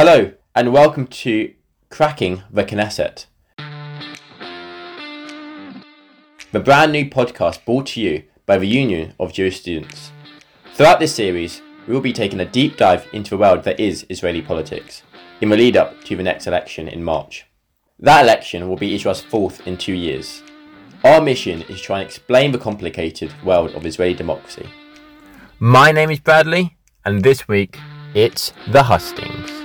Hello, and welcome to Cracking the Knesset, the brand new podcast brought to you by the Union of Jewish Students. Throughout this series, we will be taking a deep dive into the world that is Israeli politics in the lead up to the next election in March. That election will be Israel's fourth in two years. Our mission is to try and explain the complicated world of Israeli democracy. My name is Bradley, and this week it's the Hustings.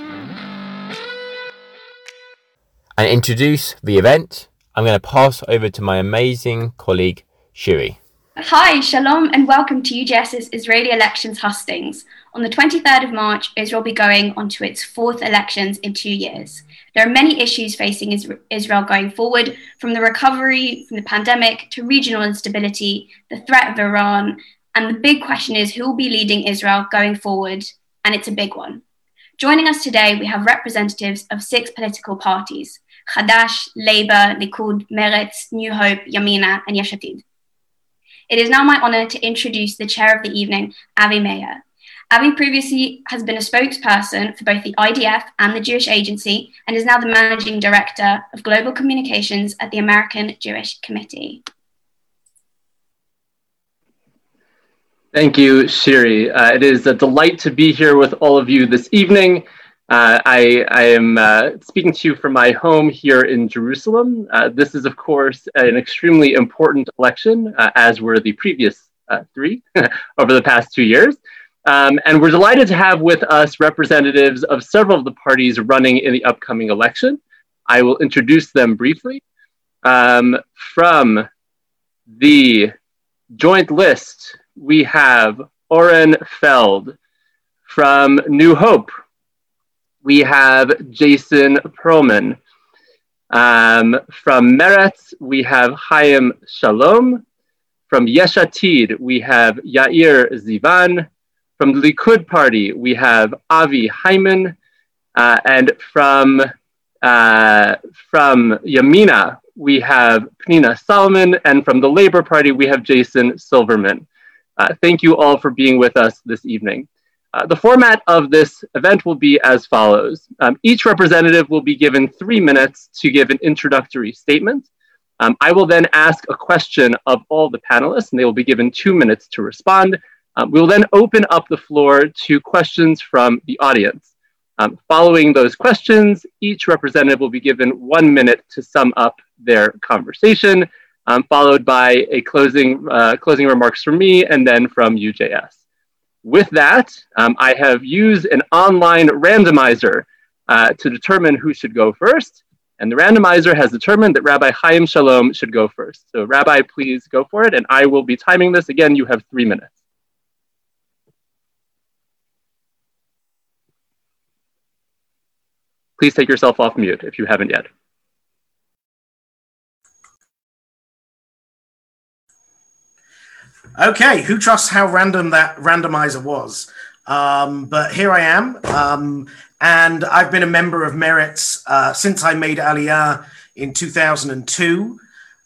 And introduce the event, I'm going to pass over to my amazing colleague Shiri. Hi, shalom, and welcome to UJS's Israeli Elections Hustings. On the 23rd of March, Israel will be going on to its fourth elections in two years. There are many issues facing Israel going forward, from the recovery from the pandemic to regional instability, the threat of Iran, and the big question is who will be leading Israel going forward, and it's a big one. Joining us today, we have representatives of six political parties Hadash, Labour, Likud, Meretz, New Hope, Yamina, and Yesh Atid. It is now my honor to introduce the chair of the evening, Avi Meyer. Avi previously has been a spokesperson for both the IDF and the Jewish Agency and is now the managing director of global communications at the American Jewish Committee. Thank you, Shiri. Uh, it is a delight to be here with all of you this evening. Uh, I, I, am uh, speaking to you from my home here in Jerusalem. Uh, this is, of course, an extremely important election, uh, as were the previous uh, three over the past two years. Um, and we're delighted to have with us representatives of several of the parties running in the upcoming election. I will introduce them briefly. Um, from the joint list, we have Oren Feld. From New Hope, we have Jason Perlman. Um, from Meretz, we have Chaim Shalom. From Yesh Atid, we have Yair Zivan. From the Likud Party, we have Avi Hyman. Uh, and from, uh, from Yamina, we have Pnina Solomon. And from the Labor Party, we have Jason Silverman. Uh, thank you all for being with us this evening. Uh, the format of this event will be as follows. Um, each representative will be given three minutes to give an introductory statement. Um, I will then ask a question of all the panelists, and they will be given two minutes to respond. Um, we will then open up the floor to questions from the audience. Um, following those questions, each representative will be given one minute to sum up their conversation, um, followed by a closing, uh, closing remarks from me and then from UJS. With that, um, I have used an online randomizer uh, to determine who should go first. And the randomizer has determined that Rabbi Chaim Shalom should go first. So, Rabbi, please go for it. And I will be timing this. Again, you have three minutes. Please take yourself off mute if you haven't yet. Okay, who trusts how random that randomizer was? Um, but here I am, um, and I've been a member of Meretz uh, since I made Aliyah in 2002.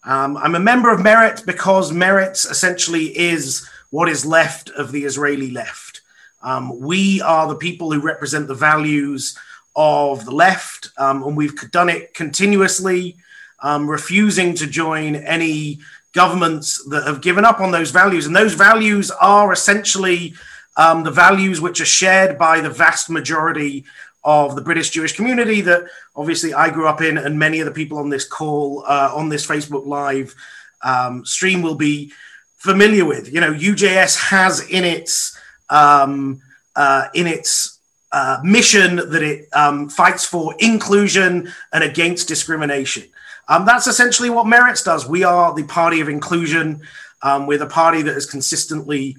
Um, I'm a member of Meretz because Meretz essentially is what is left of the Israeli left. Um, we are the people who represent the values of the left, um, and we've done it continuously, um, refusing to join any governments that have given up on those values. And those values are essentially um, the values which are shared by the vast majority of the British Jewish community that obviously I grew up in, and many of the people on this call, uh, on this Facebook Live um, stream will be familiar with. You know, UJS has in its um, uh, in its uh, mission that it um, fights for inclusion and against discrimination. Um, that's essentially what Meretz does. We are the party of inclusion. Um, we're the party that has consistently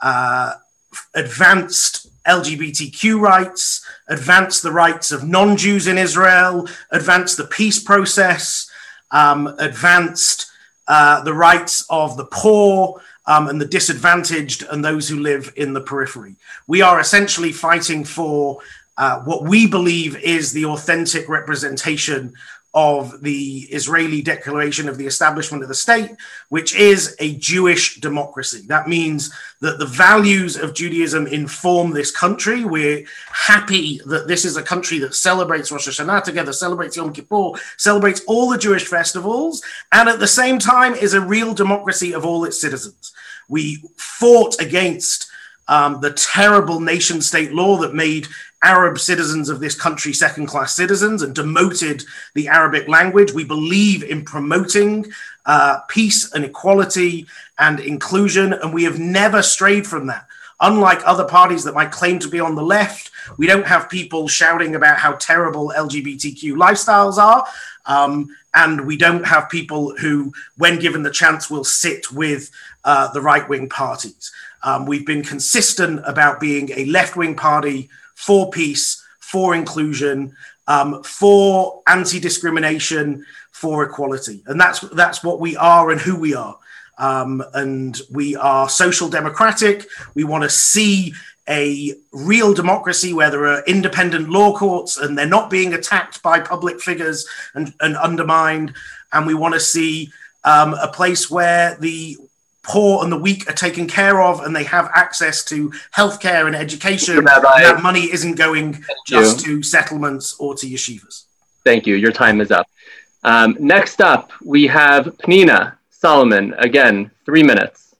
uh, advanced LGBTQ rights, advanced the rights of non Jews in Israel, advanced the peace process, um, advanced uh, the rights of the poor um, and the disadvantaged and those who live in the periphery. We are essentially fighting for uh, what we believe is the authentic representation of the Israeli Declaration of the Establishment of the State, which is a Jewish democracy. That means that the values of Judaism inform this country. We're happy that this is a country that celebrates Rosh Hashanah together, celebrates Yom Kippur, celebrates all the Jewish festivals, and at the same time is a real democracy of all its citizens. We fought against um, the terrible nation state law that made Arab citizens of this country second class citizens and demoted the Arabic language. We believe in promoting uh, peace and equality and inclusion, and we have never strayed from that. Unlike other parties that might claim to be on the left, we don't have people shouting about how terrible LGBTQ lifestyles are. Um, and we don't have people who, when given the chance, will sit with uh, the right wing parties. Um, we've been consistent about being a left wing party for peace, for inclusion, um, for anti-discrimination, for equality, and that's that's what we are and who we are. Um, and we are social democratic. We want to see a real democracy where there are independent law courts and they're not being attacked by public figures and, and undermined. And we want to see um, a place where the poor and the weak are taken care of and they have access to healthcare and education. And that money isn't going Thank just you. to settlements or to yeshivas. Thank you. Your time is up. Um, next up, we have Pnina Solomon. Again, three minutes.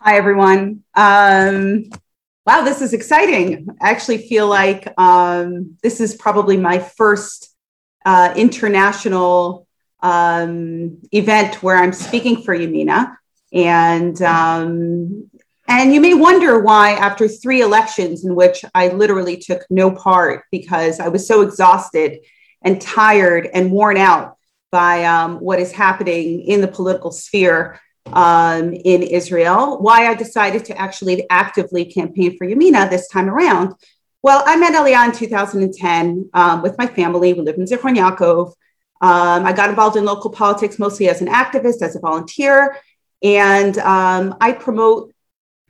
Hi, everyone. Um, wow, this is exciting. I actually feel like um, this is probably my first uh, international um, event where I'm speaking for Yamina. And um, and you may wonder why, after three elections in which I literally took no part because I was so exhausted and tired and worn out by um, what is happening in the political sphere um, in Israel, why I decided to actually actively campaign for Yamina this time around. Well, I met Aliyah in 2010 um, with my family. We lived in Zichron Yaakov. Um, I got involved in local politics mostly as an activist, as a volunteer, and um, I promote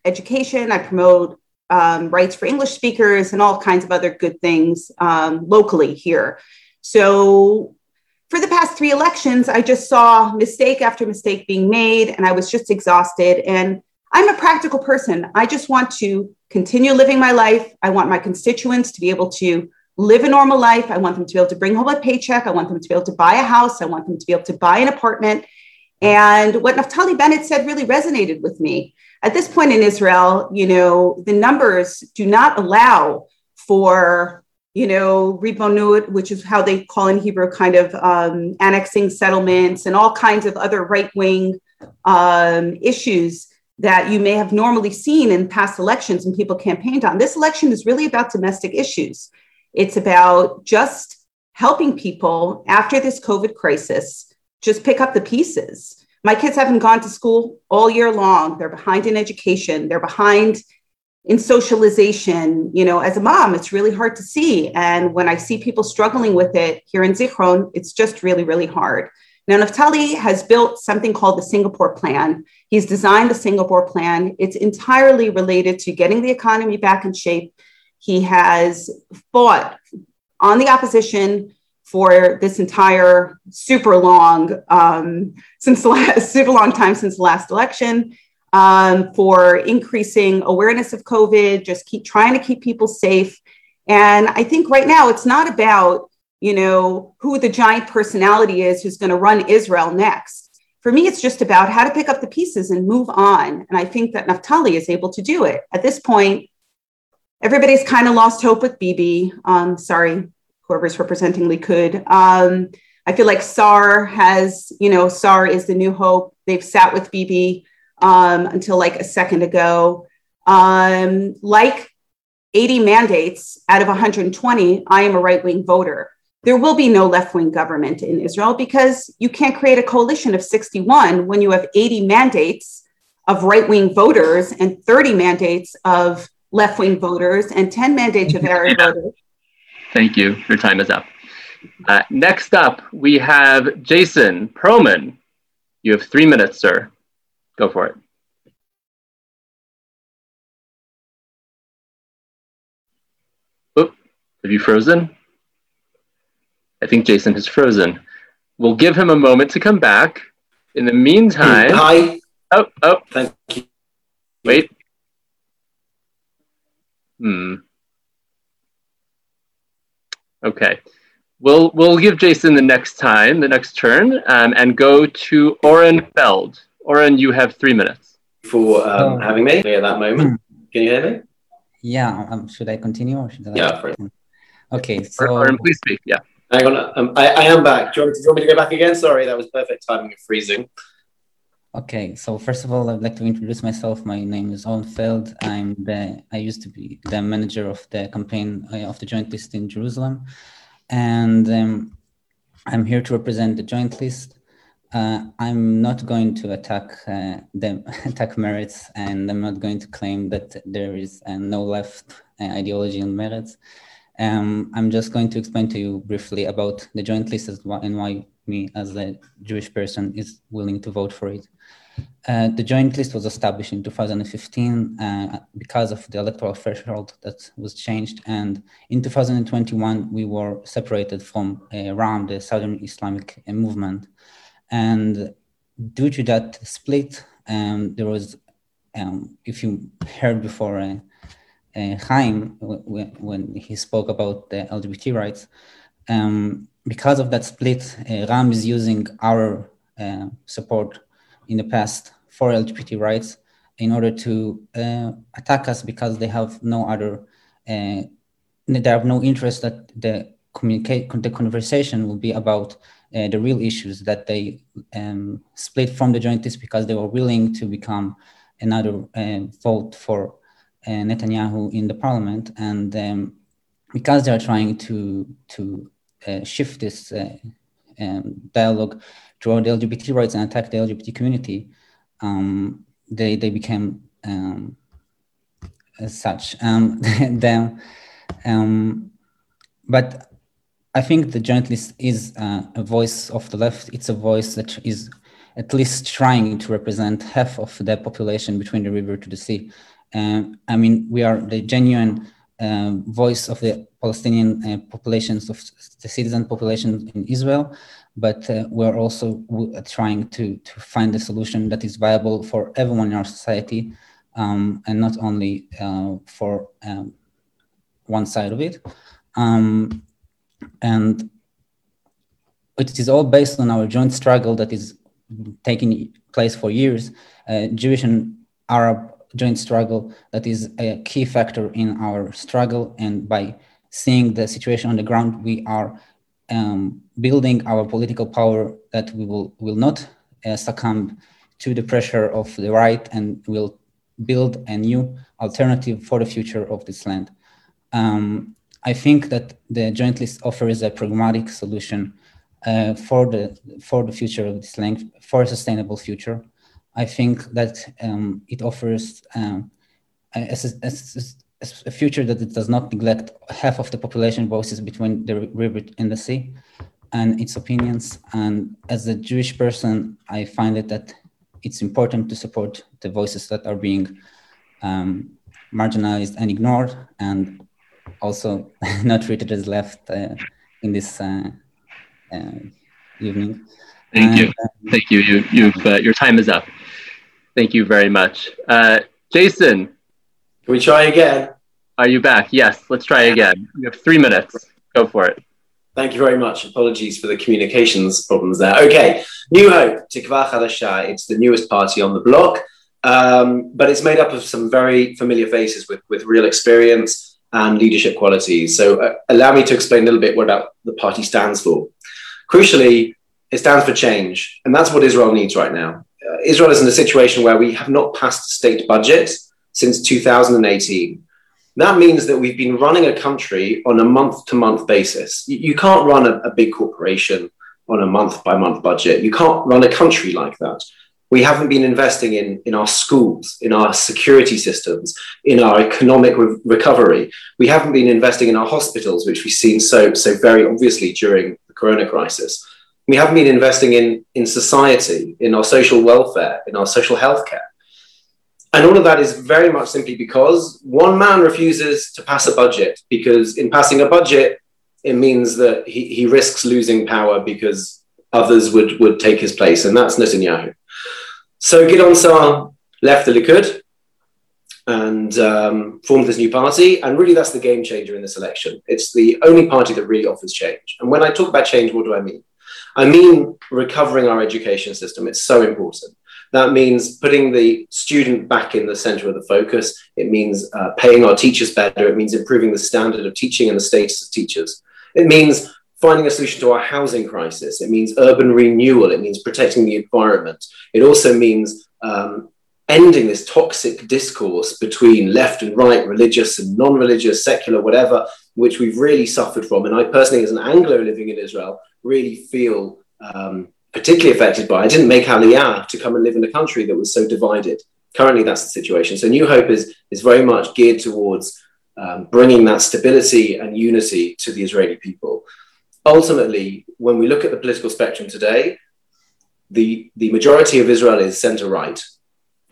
education. I promote um, rights for English speakers and all kinds of other good things um, locally here. So, for the past three elections, I just saw mistake after mistake being made, and I was just exhausted. And I'm a practical person. I just want to continue living my life. I want my constituents to be able to live a normal life. I want them to be able to bring home a paycheck. I want them to be able to buy a house. I want them to be able to buy an apartment. And what Naftali Bennett said really resonated with me. At this point in Israel, you know, the numbers do not allow for, you know, ribonut, which is how they call in Hebrew kind of um, annexing settlements and all kinds of other right wing um, issues that you may have normally seen in past elections and people campaigned on. This election is really about domestic issues. It's about just helping people after this COVID crisis just pick up the pieces. My kids haven't gone to school all year long. They're behind in education, they're behind in socialization. You know, as a mom, it's really hard to see. And when I see people struggling with it here in Zichron, it's just really, really hard. Now, Naftali has built something called the Singapore Plan. He's designed the Singapore Plan. It's entirely related to getting the economy back in shape he has fought on the opposition for this entire super long, um, since the last, super long time since the last election, um, for increasing awareness of COVID, just keep trying to keep people safe. And I think right now it's not about, you know, who the giant personality is who's going to run Israel next. For me, it's just about how to pick up the pieces and move on. And I think that Naftali is able to do it. At this point, everybody's kind of lost hope with Bibi. Um, sorry, whoever's representing Likud. Um, I feel like Sa'ar has, you know, Sa'ar is the new hope. They've sat with Bibi um, until like a second ago. Um, like 80 mandates out of 120, I am a right wing voter. There will be no left wing government in Israel because you can't create a coalition of 61 when you have 80 mandates of right wing voters and 30 mandates of left wing voters and 10 mandates of Arab voters. Thank you. Your time is up. Uh, next up, we have Jason Perlman. You have three minutes, sir. Go for it. Oop, have you frozen? I think Jason has frozen. We'll give him a moment to come back. In the meantime, Hi. oh, oh, Thank you. wait. Hmm. Okay. We'll we'll give Jason the next time, the next turn, um, and go to Oren Feld. Oren, you have three minutes. for um, Oh. having me at that moment. Can you hear me? Yeah, um, should I continue or should I? Yeah, for Okay, so Oren, please speak. Yeah. Hang on. Um, I, I am back. Do you, want do you want me to go back again? Sorry, that was perfect timing of freezing. Okay, so first of all, I'd like to introduce myself. My name is Oren Feld. I'm the I used to be the manager of the campaign uh, of the Joint List in Jerusalem, and um, I'm here to represent the Joint List. Uh, I'm not going to attack uh, the attack Meretz, and I'm not going to claim that there is uh, no left uh, ideology on Meretz. Um, I'm just going to explain to you briefly about the joint list and why me, as a Jewish person, is willing to vote for it. Uh, the joint list was established in 2015 uh, because of the electoral threshold that was changed. And in 2021, we were separated from uh, RAM, the Southern Islamic uh, movement. And due to that split, um, there was, um, if you heard before, uh, uh, Chaim when he spoke about the LGBT rights. Um, because of that split, uh, Ram is using our uh, support in the past for LGBT rights in order to uh, attack us because they have no other, uh, they have no interest that the communicate the conversation will be about uh, the real issues that they um, split from the joint list because they were willing to become another uh, vote for Netanyahu in the parliament, and um, because they are trying to to shift this uh, um, dialogue toward the LGBT rights and attack the LGBT community, um, they they became um, as such. Um, then, um, but I think the joint list is uh, a voice of the left. It's a voice that is at least trying to represent half of the population between the river to the sea. Um, I mean, we are the genuine um, voice of the Palestinian uh, populations, of the citizen population in Israel, but uh, we're also trying to, to find a solution that is viable for everyone in our society um, and not only uh, for um, one side of it. Um, and it is all based on our joint struggle that is taking place for years, uh, Jewish and Arab joint struggle that is a key factor in our struggle. And by seeing the situation on the ground, we are um, building our political power that we will, will not uh, succumb to the pressure of the right and will build a new alternative for the future of this land. Um, I think that the joint list offers a pragmatic solution uh, for the for the future of this land, for a sustainable future. I think that um, it offers um, a, a, a, a, future that it does not neglect half of the population voices between the river and the sea and its opinions. And as a Jewish person, I find it that it's important to support the voices that are being um, marginalized and ignored and also not treated as left uh, in this uh, uh, evening. Thank you. Thank you. You, you've, uh, your time is up. Thank you very much. Uh, Jason. Can we try again? Are you back? Yes, let's try again. You have three minutes. Go for it. Thank you very much. Apologies for the communications problems there. Okay, New Hope, Tikva Chadasha. It's the newest party on the block, um, but it's made up of some very familiar faces with, with real experience and leadership qualities. So uh, allow me to explain a little bit what about the party stands for. Crucially, it stands for change, and that's what Israel needs right now. Uh, Israel is in a situation where we have not passed a state budget since 2018. That means that we've been running a country on a month to month basis. You, can't run a, a big corporation on a month by month budget. You can't run a country like that. We haven't been investing in, in our schools, in our security systems, in our economic re- recovery. We haven't been investing in our hospitals, which we've seen so, so very obviously during the corona crisis. We haven't been investing in, in society, in our social welfare, in our social health care. And all of that is very much simply because one man refuses to pass a budget, because in passing a budget, it means that he, he risks losing power because others would, would take his place, and that's Netanyahu. So Gideon Sa'ar left the Likud and um, formed this new party, and really that's the game changer in this election. It's the only party that really offers change. And when I talk about change, what do I mean? I mean recovering our education system. It's so important. That means putting the student back in the center of the focus. It means uh, paying our teachers better. It means improving the standard of teaching and the status of teachers. It means finding a solution to our housing crisis. It means urban renewal. It means protecting the environment. It also means um, ending this toxic discourse between left and right, religious and non religious, secular, whatever, which we've really suffered from. And I personally, as an Anglo living in Israel, really feel um, particularly affected by. I didn't make Aliyah to come and live in a country that was so divided. Currently, that's the situation. So, New Hope is, is very much geared towards um, bringing that stability and unity to the Israeli people. Ultimately, when we look at the political spectrum today, the, the majority of Israel is center right.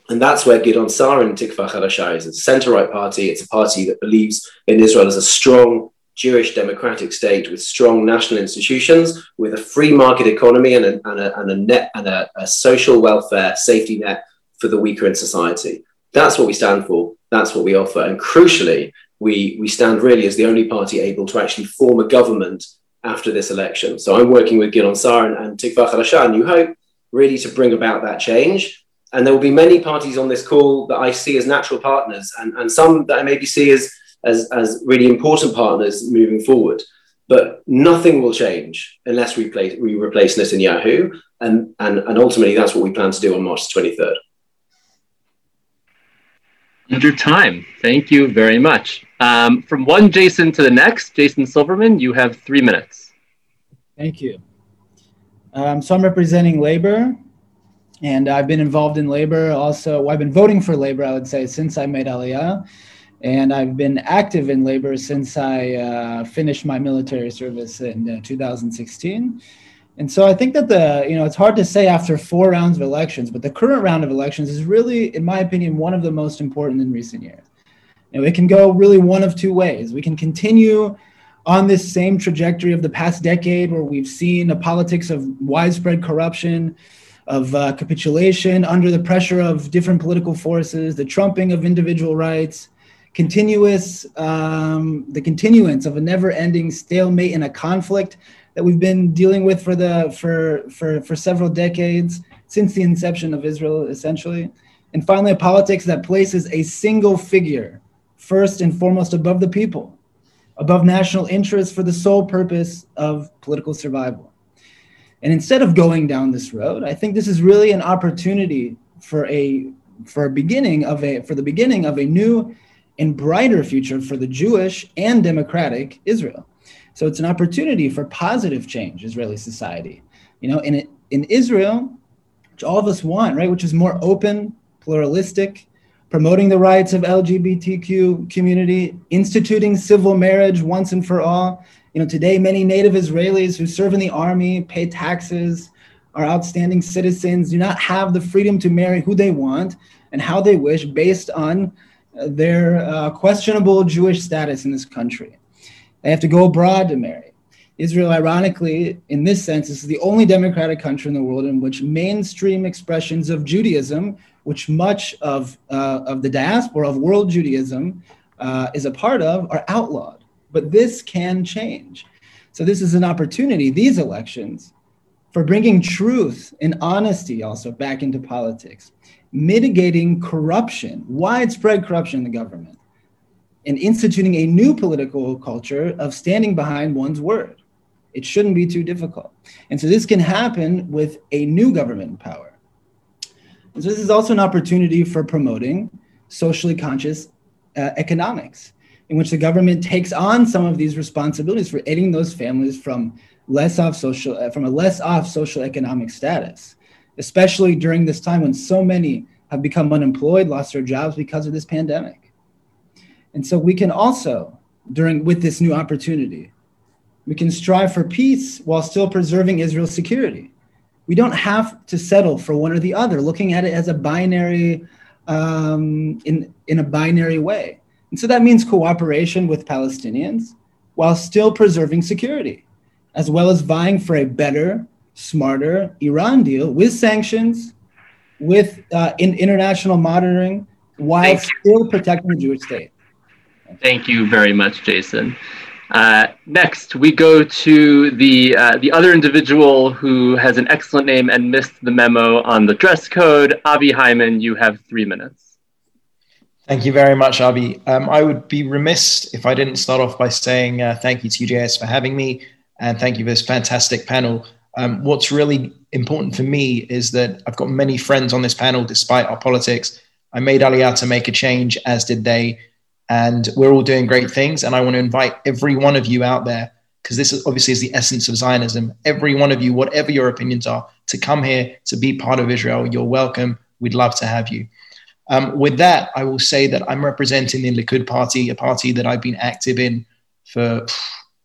And that's where Gideon Sa'ar and Tikva Hadasha is. It's a center right party. It's a party that believes in Israel as a strong Jewish democratic state with strong national institutions, with a free market economy and a, and a, and a net and a, a social welfare safety net for the weaker in society. That's what we stand for. That's what we offer. And crucially, we, we stand really as the only party able to actually form a government after this election. So I'm working with Gideon Sa'ar and, and Tikva Hadasha, and New Hope, really to bring about that change. And there will be many parties on this call that I see as natural partners, and, and some that I maybe see as as, as really important partners moving forward. But nothing will change unless we, play, we replace Netanyahu. And, and, and ultimately, that's what we plan to do on March 23rd. Under time. Thank you very much. Um, from one Jason to the next, Jason Silverman, you have three minutes. Thank you. Um, so I'm representing labor, and I've been involved in labor also. Well, I've been voting for labor, I would say, since I made Aliyah and I've been active in labor since I uh, finished my military service in uh, 2016. And so I think that the, you know, it's hard to say after four rounds of elections, but the current round of elections is really, in my opinion, one of the most important in recent years. You know, it can go really one of two ways. We can continue on this same trajectory of the past decade where we've seen a politics of widespread corruption, of uh, capitulation under the pressure of different political forces, the trumping of individual rights, continuous um, the continuance of a never-ending stalemate in a conflict that we've been dealing with for the for for for several decades since the inception of Israel, essentially, and finally a politics that places a single figure first and foremost above the people, above national interests for the sole purpose of political survival. And instead of going down this road, I think this is really an opportunity for a for a beginning of a for the beginning of a new and brighter future for the Jewish and democratic Israel. So it's an opportunity for positive change, Israeli society. You know, in in Israel, which all of us want, right, which is more open, pluralistic, promoting the rights of LGBTQ community, instituting civil marriage once and for all. You know, today many native Israelis who serve in the army, pay taxes, are outstanding citizens, do not have the freedom to marry who they want and how they wish based on their uh, questionable Jewish status in this country. They have to go abroad to marry. Israel, ironically, in this sense, is the only democratic country in the world in which mainstream expressions of Judaism, which much of, uh, of the diaspora of world Judaism uh, is a part of, are outlawed. But this can change. So, this is an opportunity, these elections, for bringing truth and honesty also back into politics mitigating corruption, widespread corruption in the government, and instituting a new political culture of standing behind one's word. It shouldn't be too difficult. And so this can happen with a new government power. And so this is also an opportunity for promoting socially conscious uh, economics, in which the government takes on some of these responsibilities for aiding those families from less off social, uh, from a less off social economic status especially during this time when so many have become unemployed, lost their jobs because of this pandemic. And so we can also, during with this new opportunity, we can strive for peace while still preserving Israel's security. We don't have to settle for one or the other, looking at it as a binary, um, in, in a binary way. And so that means cooperation with Palestinians, while still preserving security, as well as vying for a better, smarter Iran deal with sanctions, with uh, in international monitoring, while still protecting the Jewish state. Thank you very much, Jason. Uh, next, we go to the uh, the other individual who has an excellent name and missed the memo on the dress code. Avi Hyman, you have three minutes. Thank you very much, Avi. Um, I would be remiss if I didn't start off by saying uh, thank you to UJS for having me, and thank you for this fantastic panel. Um, what's really important for me is that I've got many friends on this panel, despite our politics. I made Aliyah to make a change, as did they and we're all doing great things. And I want to invite every one of you out there, because this is obviously is the essence of Zionism. Every one of you, whatever your opinions are, to come here to be part of Israel. You're welcome. We'd love to have you. Um, with that, I will say that I'm representing the Likud Party, a party that I've been active in for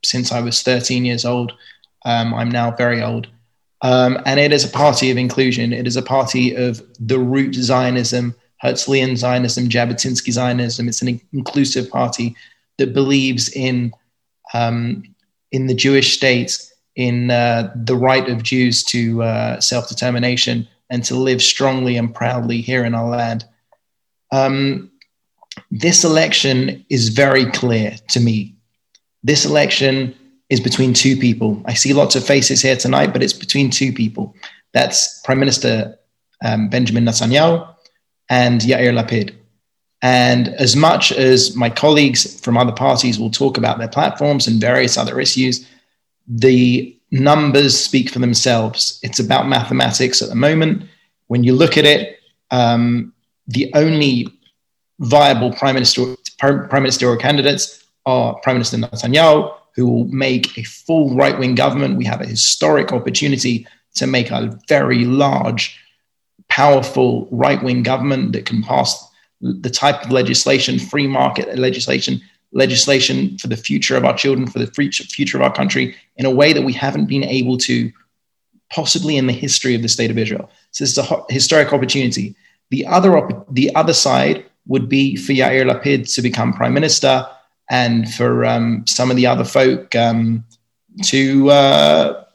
since I was 13 years old. Um, I'm now very old. Um, and it is a party of inclusion. It is a party of the root Zionism Herzlian Zionism, Jabotinsky Zionism. It's an inclusive party that believes in um, in the Jewish state, in uh, the right of Jews to uh, self determination and to live strongly and proudly here in our land. Um, this election is very clear to me. This election is between two people. I see lots of faces here tonight, but it's between two people. That's Prime Minister um, Benjamin Netanyahu and Yair Lapid. And as much as my colleagues from other parties will talk about their platforms and various other issues, the numbers speak for themselves. It's about mathematics at the moment. When you look at it, um, the only viable prime minister prime ministerial candidates are Prime Minister Netanyahu, who will make a full right wing government. We have a historic opportunity to make a very large powerful right wing government that can pass the type of legislation, free market legislation, legislation for the future of our children, for the future of our country, in a way that we haven't been able to possibly in the history of the state of Israel. So this is a historic opportunity. The other, op- the other side would be for Yair Lapid to become prime minister and for um, some of the other folk um, to uh,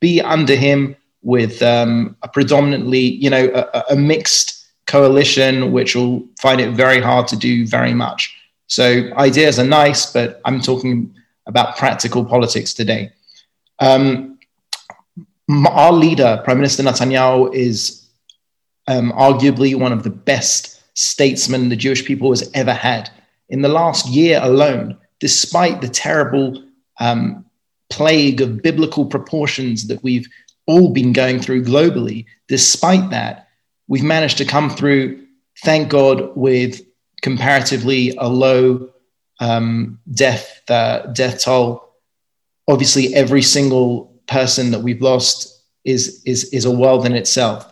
be under him with um, a predominantly, you know, a, a, mixed coalition, which will find it very hard to do very much. So ideas are nice, but I'm talking about practical politics today. Um, our leader, Prime Minister Netanyahu, is um, arguably one of the best statesmen the Jewish people has ever had. In the last year alone, despite the terrible um, plague of biblical proportions that we've all been going through globally. Despite that, we've managed to come through, thank God, with comparatively a low um, death uh, death toll. Obviously, every single person that we've lost is is is a world in itself.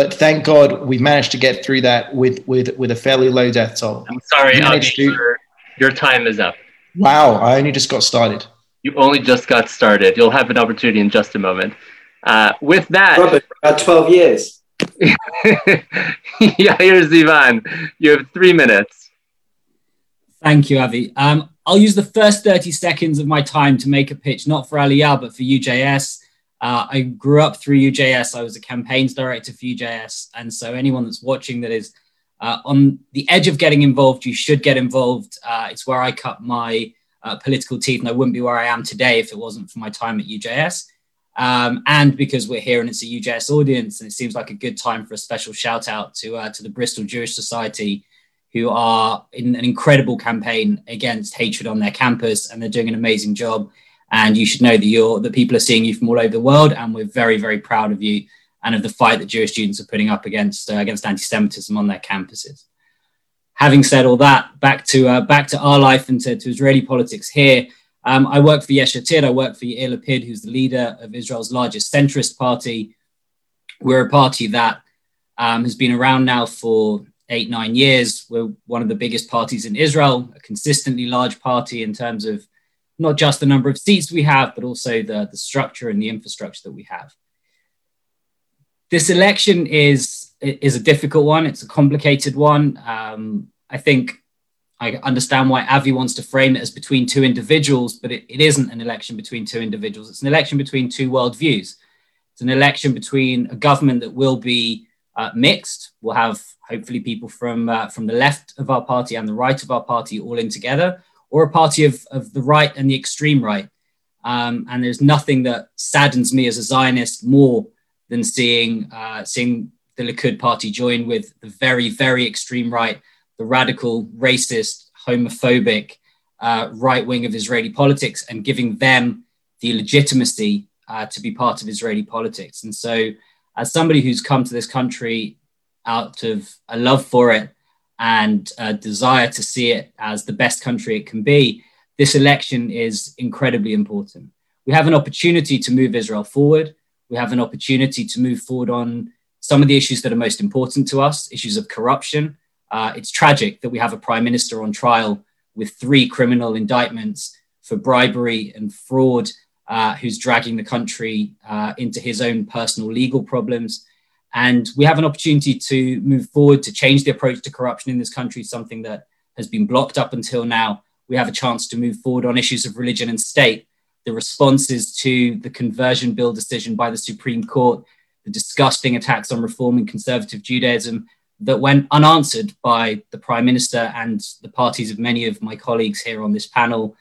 But thank God we've managed to get through that with with with a fairly low death toll. I'm sorry, to, your, your time is up. Wow, I only just got started. You only just got started. You'll have an opportunity in just a moment. Uh, with that, Robert, about 12 years. yeah, here's Ivan. you have three minutes. Thank you, Avi. Um, I'll use the first 30 seconds of my time to make a pitch, not for Aliyah, but for UJS. Uh, I grew up through UJS. I was a campaigns director for UJS. And so anyone that's watching that is uh, on the edge of getting involved, you should get involved. Uh, it's where I cut my uh, political teeth, and I wouldn't be where I am today if it wasn't for my time at UJS. Um, and because we're here and it's a UJS audience, and it seems like a good time for a special shout out to uh, to the Bristol Jewish Society, who are in an incredible campaign against hatred on their campus, and they're doing an amazing job. And you should know that you're that people are seeing you from all over the world, and we're very very proud of you and of the fight that Jewish students are putting up against uh, against anti-Semitism on their campuses. Having said all that, back to uh, back to our life and to, to Israeli politics here. Um, I work for Yesh Atid. I work for Yair Lapid, who's the leader of Israel's largest centrist party. We're a party that um, has been around now for eight, nine years. We're one of the biggest parties in Israel, a consistently large party in terms of not just the number of seats we have, but also the, the structure and the infrastructure that we have. This election is, is a difficult one. It's a complicated one. Um, I think I understand why Avi wants to frame it as between two individuals, but it, it isn't an election between two individuals. It's an election between two worldviews. It's an election between a government that will be uh, mixed. We'll have hopefully people from uh, from the left of our party and the right of our party all in together, or a party of, of the right and the extreme right. Um, and there's nothing that saddens me as a Zionist more than seeing uh, seeing the Likud party join with the very very extreme right the radical, racist, homophobic uh, right wing of Israeli politics and giving them the legitimacy uh, to be part of Israeli politics. And so, as somebody who's come to this country out of a love for it and a desire to see it as the best country it can be, this election is incredibly important. We have an opportunity to move Israel forward. We have an opportunity to move forward on some of the issues that are most important to us issues of corruption, uh, it's tragic that we have a prime minister on trial with three criminal indictments for bribery and fraud, uh, who's dragging the country uh, into his own personal legal problems. And we have an opportunity to move forward to change the approach to corruption in this country, something that has been blocked up until now. We have a chance to move forward on issues of religion and state, the responses to the conversion bill decision by the Supreme Court, the disgusting attacks on reforming conservative Judaism, that went unanswered by the Prime Minister and the parties of many of my colleagues here on this panel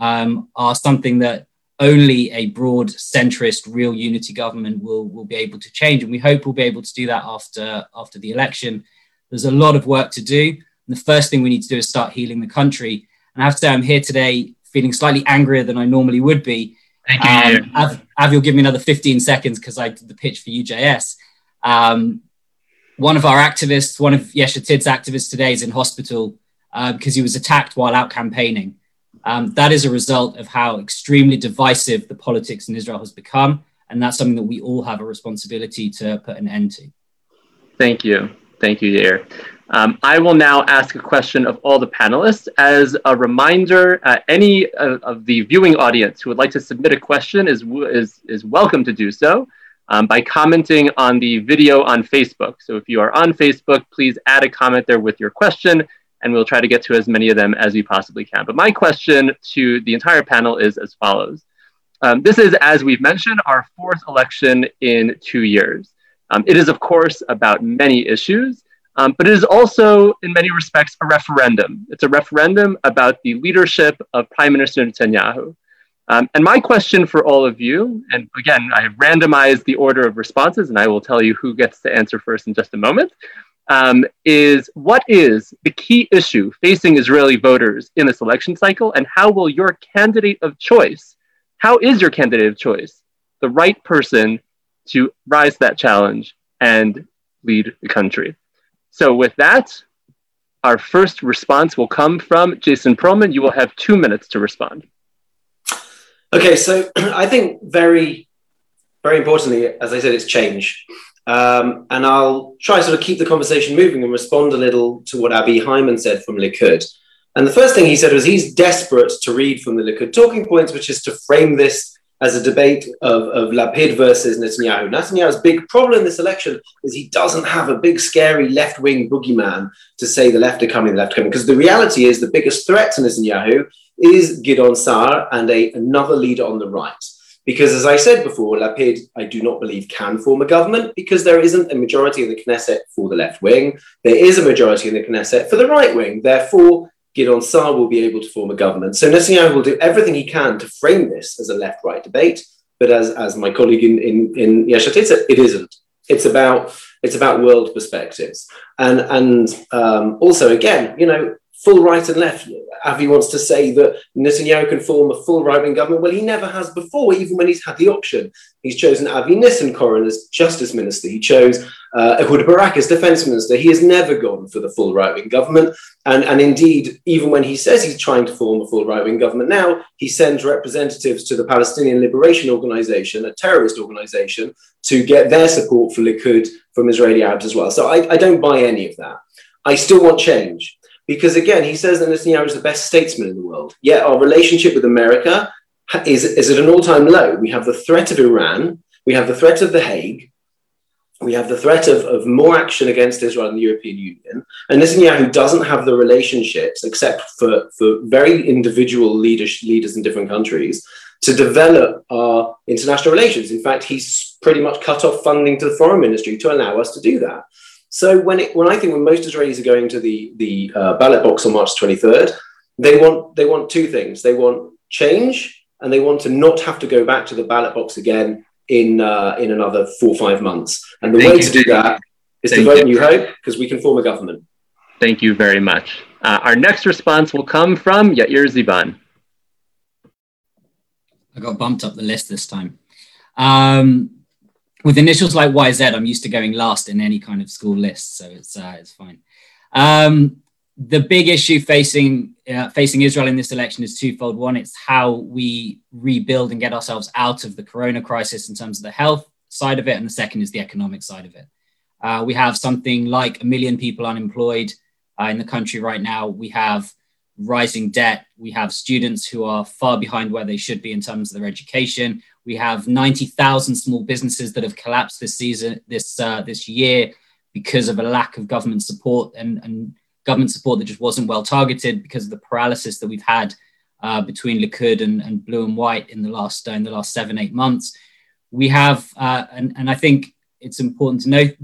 um, are something that only a broad centrist real unity government will, will be able to change. And we hope we'll be able to do that after, after the election. There's a lot of work to do. And the first thing we need to do is start healing the country. And I have to say, I'm here today feeling slightly angrier than I normally would be. Thank you. Um, Av, Av, you'll give me another 15 seconds because I did the pitch for UJS. Um, one of our activists, one of Yesh Atid's activists today is in hospital uh, because he was attacked while out campaigning. Um, that is a result of how extremely divisive the politics in Israel has become. And that's something that we all have a responsibility to put an end to. Thank you. Thank you, Yair. Um, I will now ask a question of all the panelists. As a reminder, uh, any of, the viewing audience who would like to submit a question is, is, is welcome to do so um, by commenting on the video on Facebook. So if you are on Facebook, please add a comment there with your question, and we'll try to get to as many of them as we possibly can. But my question to the entire panel is as follows. Um, this is, as we've mentioned, our fourth election in two years. Um, it is, of course, about many issues, um, but it is also, in many respects, a referendum. It's a referendum about the leadership of Prime Minister Netanyahu. Um, and my question for all of you, and again, I have randomized the order of responses, and I will tell you who gets to answer first in just a moment, um, is what is the key issue facing Israeli voters in this election cycle, and how will your candidate of choice, how is your candidate of choice the right person to rise to that challenge and lead the country? So, with that, our first response will come from Jason Perlman. You will have two minutes to respond. Okay, so I think very, very importantly, as I said, it's change. Um, and I'll try sort of keep the conversation moving and respond a little to what Avi Hyman said from Likud. And the first thing he said was he's desperate to read from the Likud talking points, which is to frame this as a debate of, of Lapid versus Netanyahu. Netanyahu's big problem in this election is he doesn't have a big, scary left wing boogeyman to say the left are coming, the left are coming. Because the reality is the biggest threat to Netanyahu is Gideon Sa'ar and a, another leader on the right. Because as I said before, Lapid, I do not believe can form a government because there isn't a majority in the Knesset for the left wing. There is a majority in the Knesset for the right wing. Therefore, Gideon Sa'ar will be able to form a government. So Netanyahu will do everything he can to frame this as a left-right debate. But as, as my colleague in, in, in Yesh it isn't. It's about it's about world perspectives. And and um, also again, you know, full right and left. Avi wants to say that Netanyahu can form a full right wing government. Well, he never has before, even when he's had the option. He's chosen Avi Nissenkorn as justice minister. He chose uh, Ehud Barak as defense minister. He has never gone for the full right wing government. And, and indeed, even when he says he's trying to form a full right wing government now, he sends representatives to the Palestinian Liberation Organization, a terrorist organization, to get their support for Likud from Israeli Arabs as well. So I, I don't buy any of that. I still want change. Because again, he says that Netanyahu is the best statesman in the world. Yet our relationship with America is, is at an all time low. We have the threat of Iran, we have the threat of The Hague. we have the threat of, of more action against Israel in the European Union. And Netanyahu doesn't have the relationships, except for, for very individual leaders, leaders in different countries, to develop our international relations. In fact, he's pretty much cut off funding to the foreign ministry to allow us to do that. So when, it, when I think when most Israelis are going to the, the uh, ballot box on March 23rd, they want, they want two things. They want change and they want to not have to go back to the ballot box again in uh, in another four or five months. And the Thank way you. to do that is Thank to vote you. New Hope because we can form a government. Thank you very much. Uh, our next response will come from Yair Zivan. I got bumped up the list this time. Um, with initials like YZ, I'm used to going last in any kind of school list, so it's uh, it's fine. Um, the big issue facing uh, facing Israel in this election is twofold. One, it's how we rebuild and get ourselves out of the corona crisis in terms of the health side of it, and the second is the economic side of it. Uh, we have something like a million people unemployed uh, in the country right now. We have rising debt. We have students who are far behind where they should be in terms of their education. We have 90,000 small businesses that have collapsed this season, this uh, this year, because of a lack of government support and, and government support that just wasn't well targeted because of the paralysis that we've had uh, between Likud and, and, blue and white in the last uh, in the last seven eight months. We have, uh, and, and I think it's important to note,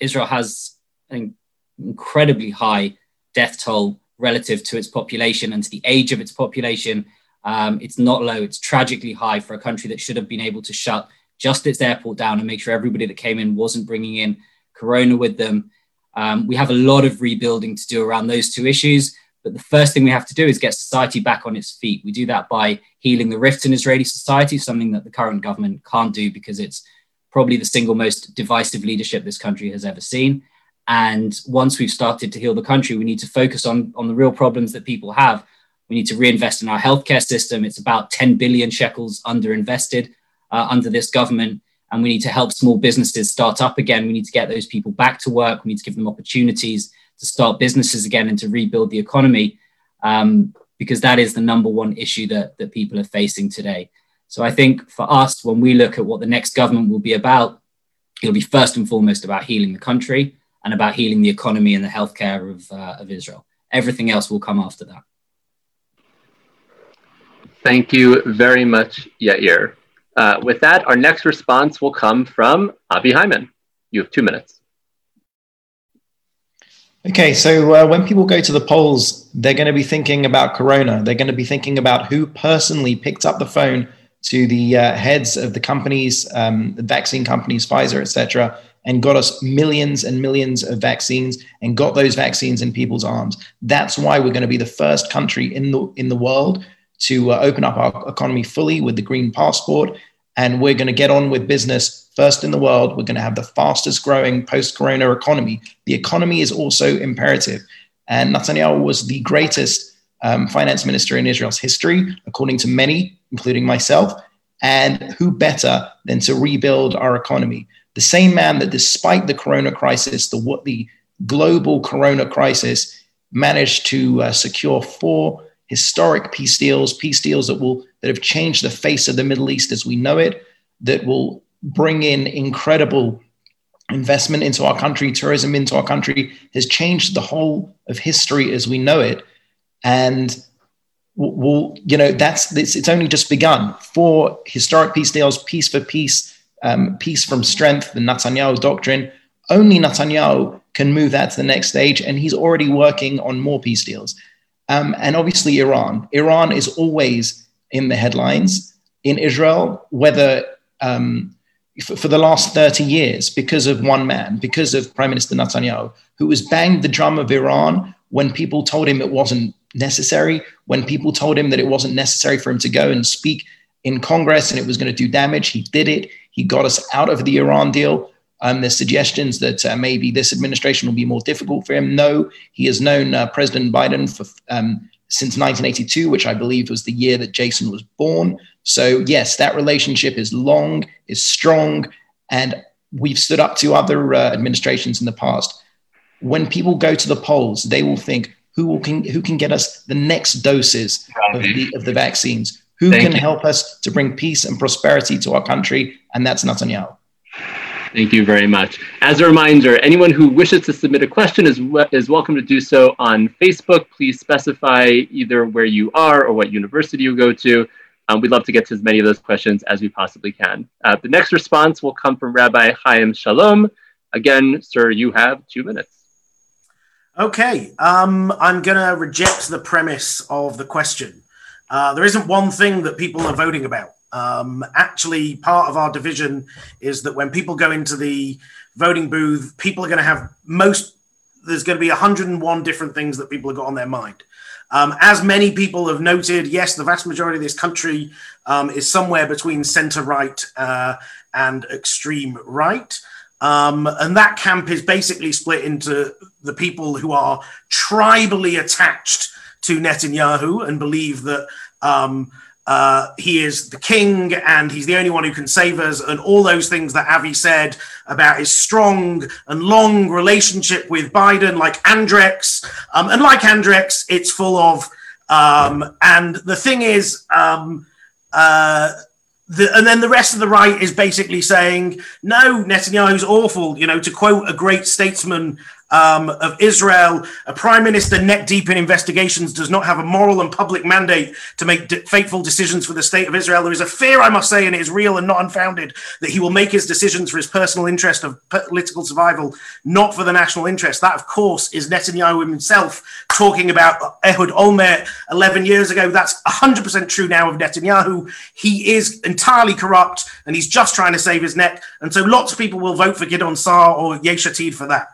Israel has an incredibly high death toll relative to its population and to the age of its population. Um, it's not low; it's tragically high for a country that should have been able to shut just its airport down and make sure everybody that came in wasn't bringing in corona with them. Um, we have a lot of rebuilding to do around those two issues. But the first thing we have to do is get society back on its feet. We do that by healing the rifts in Israeli society, something that the current government can't do because it's probably the single most divisive leadership this country has ever seen. And once we've started to heal the country, we need to focus on, on the real problems that people have. We need to reinvest in our healthcare system. It's about 10 billion shekels underinvested uh, under this government and we need to help small businesses start up again. We need to get those people back to work. We need to give them opportunities to start businesses again and to rebuild the economy, um, because that is the number one issue that, that people are facing today. So I think for us, when we look at what the next government will be about, it'll be first and foremost about healing the country and about healing the economy and the healthcare of, uh, of Israel. Everything else will come after that. Thank you very much, Yair. Uh, with that, our next response will come from Avi Hyman. You have two minutes. Okay, so uh, when people go to the polls, they're going to be thinking about Corona. They're going to be thinking about who personally picked up the phone to the uh, heads of the companies, um, the vaccine companies, Pfizer, etc., and got us millions and millions of vaccines and got those vaccines in people's arms. That's why we're going to be the first country in the in the world to uh, open up our economy fully with the green passport and we're going to get on with business first in the world. We're going to have the fastest growing post corona economy. The economy is also imperative. And Netanyahu was the greatest um, finance minister in Israel's history, according to many, including myself. And who better than to rebuild our economy? The same man that, despite the corona crisis, the, what the global corona crisis, managed to uh, secure four historic peace deals, peace deals that will that have changed the face of the Middle East as we know it, that will bring in incredible investment into our country, tourism into our country, has changed the whole of history as we know it. And will you know that's it's, it's only just begun for historic peace deals, peace for peace, um, peace from strength, the Netanyahu doctrine. Only Netanyahu can move that to the next stage, and he's already working on more peace deals. Um, and obviously, Iran. Iran is always in the headlines in Israel, whether um, for, for, the last 30 years, because of one man, because of Prime Minister Netanyahu, who has banged the drum of Iran when people told him it wasn't necessary, when people told him that it wasn't necessary for him to go and speak in Congress and it was going to do damage. He did it. He got us out of the Iran deal. Um, there's suggestions that uh, maybe this administration will be more difficult for him. No, he has known uh, President Biden for um, since 1982, which I believe was the year that Jason was born. So, yes, that relationship is long, is strong, and we've stood up to other uh, administrations in the past. When people go to the polls, they will think, who, will, can, who can get us the next doses of the, of the vaccines? Who Thank can you. help us to bring peace and prosperity to our country? And that's Netanyahu. Thank you very much. As a reminder, anyone who wishes to submit a question is, is welcome to do so on Facebook. Please specify either where you are or what university you go to. Um, we'd love to get to as many of those questions as we possibly can. Uh, the next response will come from Rabbi Chaim Shalom. Again, sir, you have two minutes. Okay, um, I'm going to reject the premise of the question. Uh, there isn't one thing that people are voting about. Um, actually, part of our division is that when people go into the voting booth, people are going to have most, there's going to be 101 different things that people have got on their mind. Um, as many people have noted, yes, the vast majority of this country um, is somewhere between center right uh, and extreme right. Um, and that camp is basically split into the people who are tribally attached to Netanyahu and believe that um, uh, he is the king and he's the only one who can save us, and all those things that Avi said about his strong and long relationship with Biden, like Andrex. Um, and like Andrex, it's full of. Um, and the thing is, um, uh, the, and then the rest of the right is basically saying, no, Netanyahu's awful. You know, to quote a great statesman um, of Israel, a prime minister neck deep in investigations does not have a moral and public mandate to make de- fateful decisions for the state of Israel. There is a fear, I must say, and it is real and not unfounded, that he will make his decisions for his personal interest of political survival, not for the national interest. That, of course, is Netanyahu himself talking about Ehud Olmert 11 years ago. That's 100% true now of Netanyahu. He is entirely corrupt and he's just trying to save his neck. And so lots of people will vote for Gideon Sa'ar or Yesh Atid for that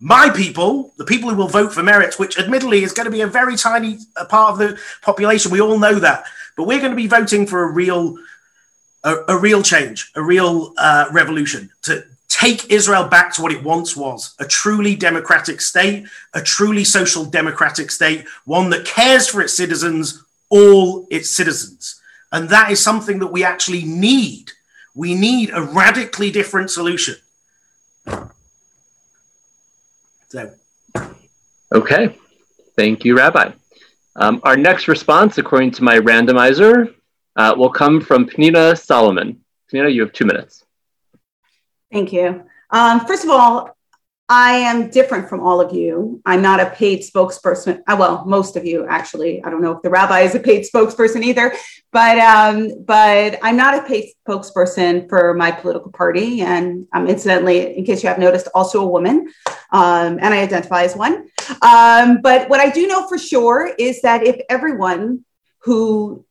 my people, the people who will vote for Meretz, which admittedly is going to be a very tiny uh, part of the population, we all know that, but we're going to be voting for a real, a, a real change, a real uh, revolution to take Israel back to what it once was a truly democratic state, a truly social democratic state, one that cares for its citizens, all its citizens. And that is something that we actually need. We need a radically different solution. So. Okay. Thank you, Rabbi. Um, our next response, according to my randomizer, uh, will come from Pnina Solomon. Pnina, you have two minutes. Thank you. Um, first of all, I am different from all of you. I'm not a paid spokesperson. Uh, well, most of you actually. I don't know if the rabbi is a paid spokesperson either, but um, but I'm not a paid spokesperson for my political party. And I'm incidentally, in case you have noticed, also a woman, um, and I identify as one. Um, but what I do know for sure is that if everyone who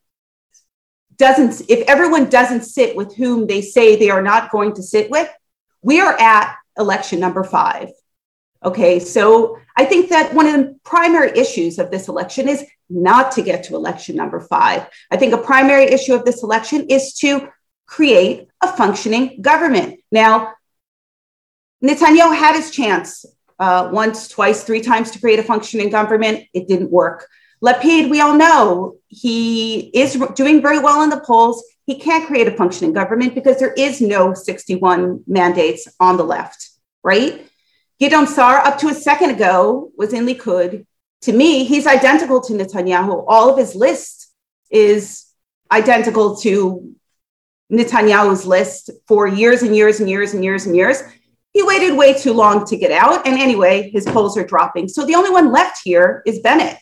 doesn't, if everyone doesn't sit with whom they say they are not going to sit with, we are at election number five. Okay, so I think that one of the primary issues of this election is not to get to election number five. I think a primary issue of this election is to create a functioning government. Now, Netanyahu had his chance uh, once, twice, three times to create a functioning government. It didn't work. Lapid, we all know he is doing very well in the polls. He can't create a functioning government because there is no 61 mandates on the left right? Gideon Sa'ar, up to a second ago, was in Likud. To me, he's identical to Netanyahu. All of his list is identical to Netanyahu's list for years and years and years and years and years. He waited way too long to get out. And anyway, his polls are dropping. So the only one left here is Bennett,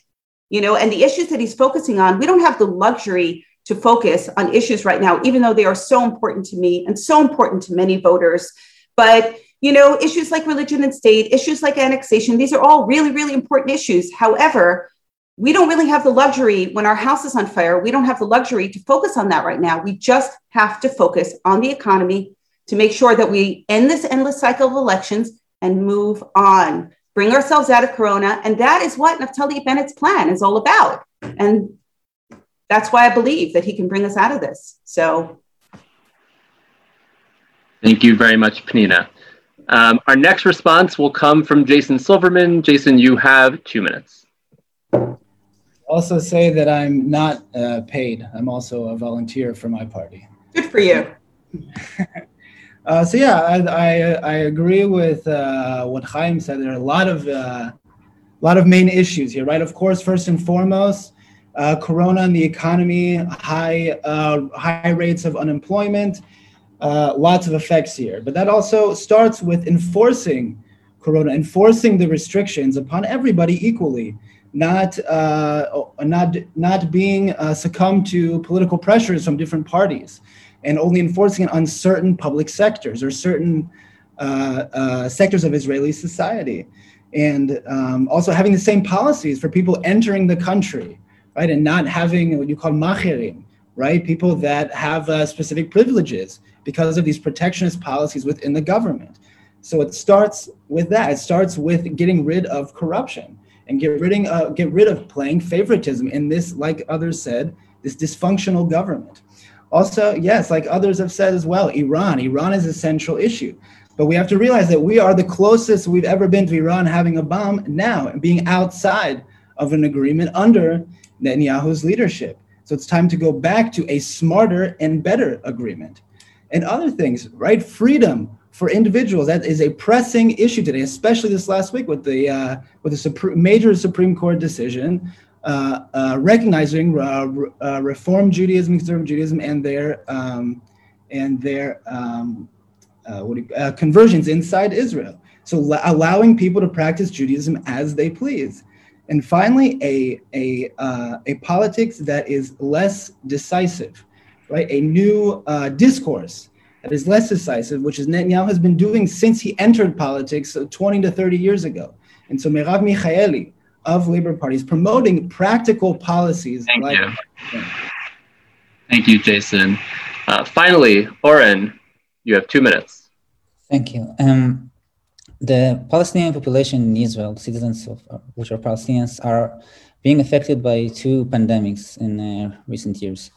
you know, and the issues that he's focusing on, we don't have the luxury to focus on issues right now, even though they are so important to me and so important to many voters. But you know, issues like religion and state, issues like annexation, these are all really, really important issues. However, we don't really have the luxury when our house is on fire, we don't have the luxury to focus on that right now. We just have to focus on the economy to make sure that we end this endless cycle of elections and move on, bring ourselves out of Corona. And that is what Naftali Bennett's plan is all about. And that's why I believe that he can bring us out of this. So. Thank you very much, Pnina. Um, our next response will come from Jason Silverman. Jason, you have two minutes. Also, say that I'm not uh, paid. I'm also a volunteer for my party. Good for you. uh, so yeah, I, I, I agree with uh, what Chaim said. There are a lot of uh, a lot of main issues here, right? Of course, first and foremost, uh, Corona and the economy, high uh, high rates of unemployment uh, lots of effects here. But that also starts with enforcing Corona, enforcing the restrictions upon everybody equally, not uh, not not being succumbed to political pressures from different parties, and only enforcing it on certain public sectors or certain uh, uh, sectors of Israeli society, and um, also having the same policies for people entering the country, right, and not having what you call machirim, right, people that have uh, specific privileges because of these protectionist policies within the government. So it starts with that. It starts with getting rid of corruption and get rid, uh, get rid of playing favoritism in this, like others said, this dysfunctional government. Also, yes, like others have said as well, Iran. Iran is a central issue. But we have to realize that we are the closest we've ever been to Iran having a bomb now and being outside of an agreement under Netanyahu's leadership. So it's time to go back to a smarter and better agreement and other things, right? Freedom for individuals that is a pressing issue today, especially this last week with the uh, with the Supreme, major Supreme Court decision uh, uh, recognizing uh, uh, Reform Judaism, Conservative Judaism, and their um, and their um, uh, you, conversions inside Israel. So allowing people to practice Judaism as they please. And finally, a, a, a politics that is less decisive right? A new uh, discourse that is less decisive, which is Netanyahu has been doing since he entered politics 20 to 30 years ago. And so Merav Michaeli of Labor Party is promoting practical policies. Thank like you. Thank you, Jason. Uh, finally, Oren, you have two minutes. Thank you. Um, the Palestinian population in Israel, citizens of uh, which are Palestinians, are being affected by two pandemics in uh, recent years.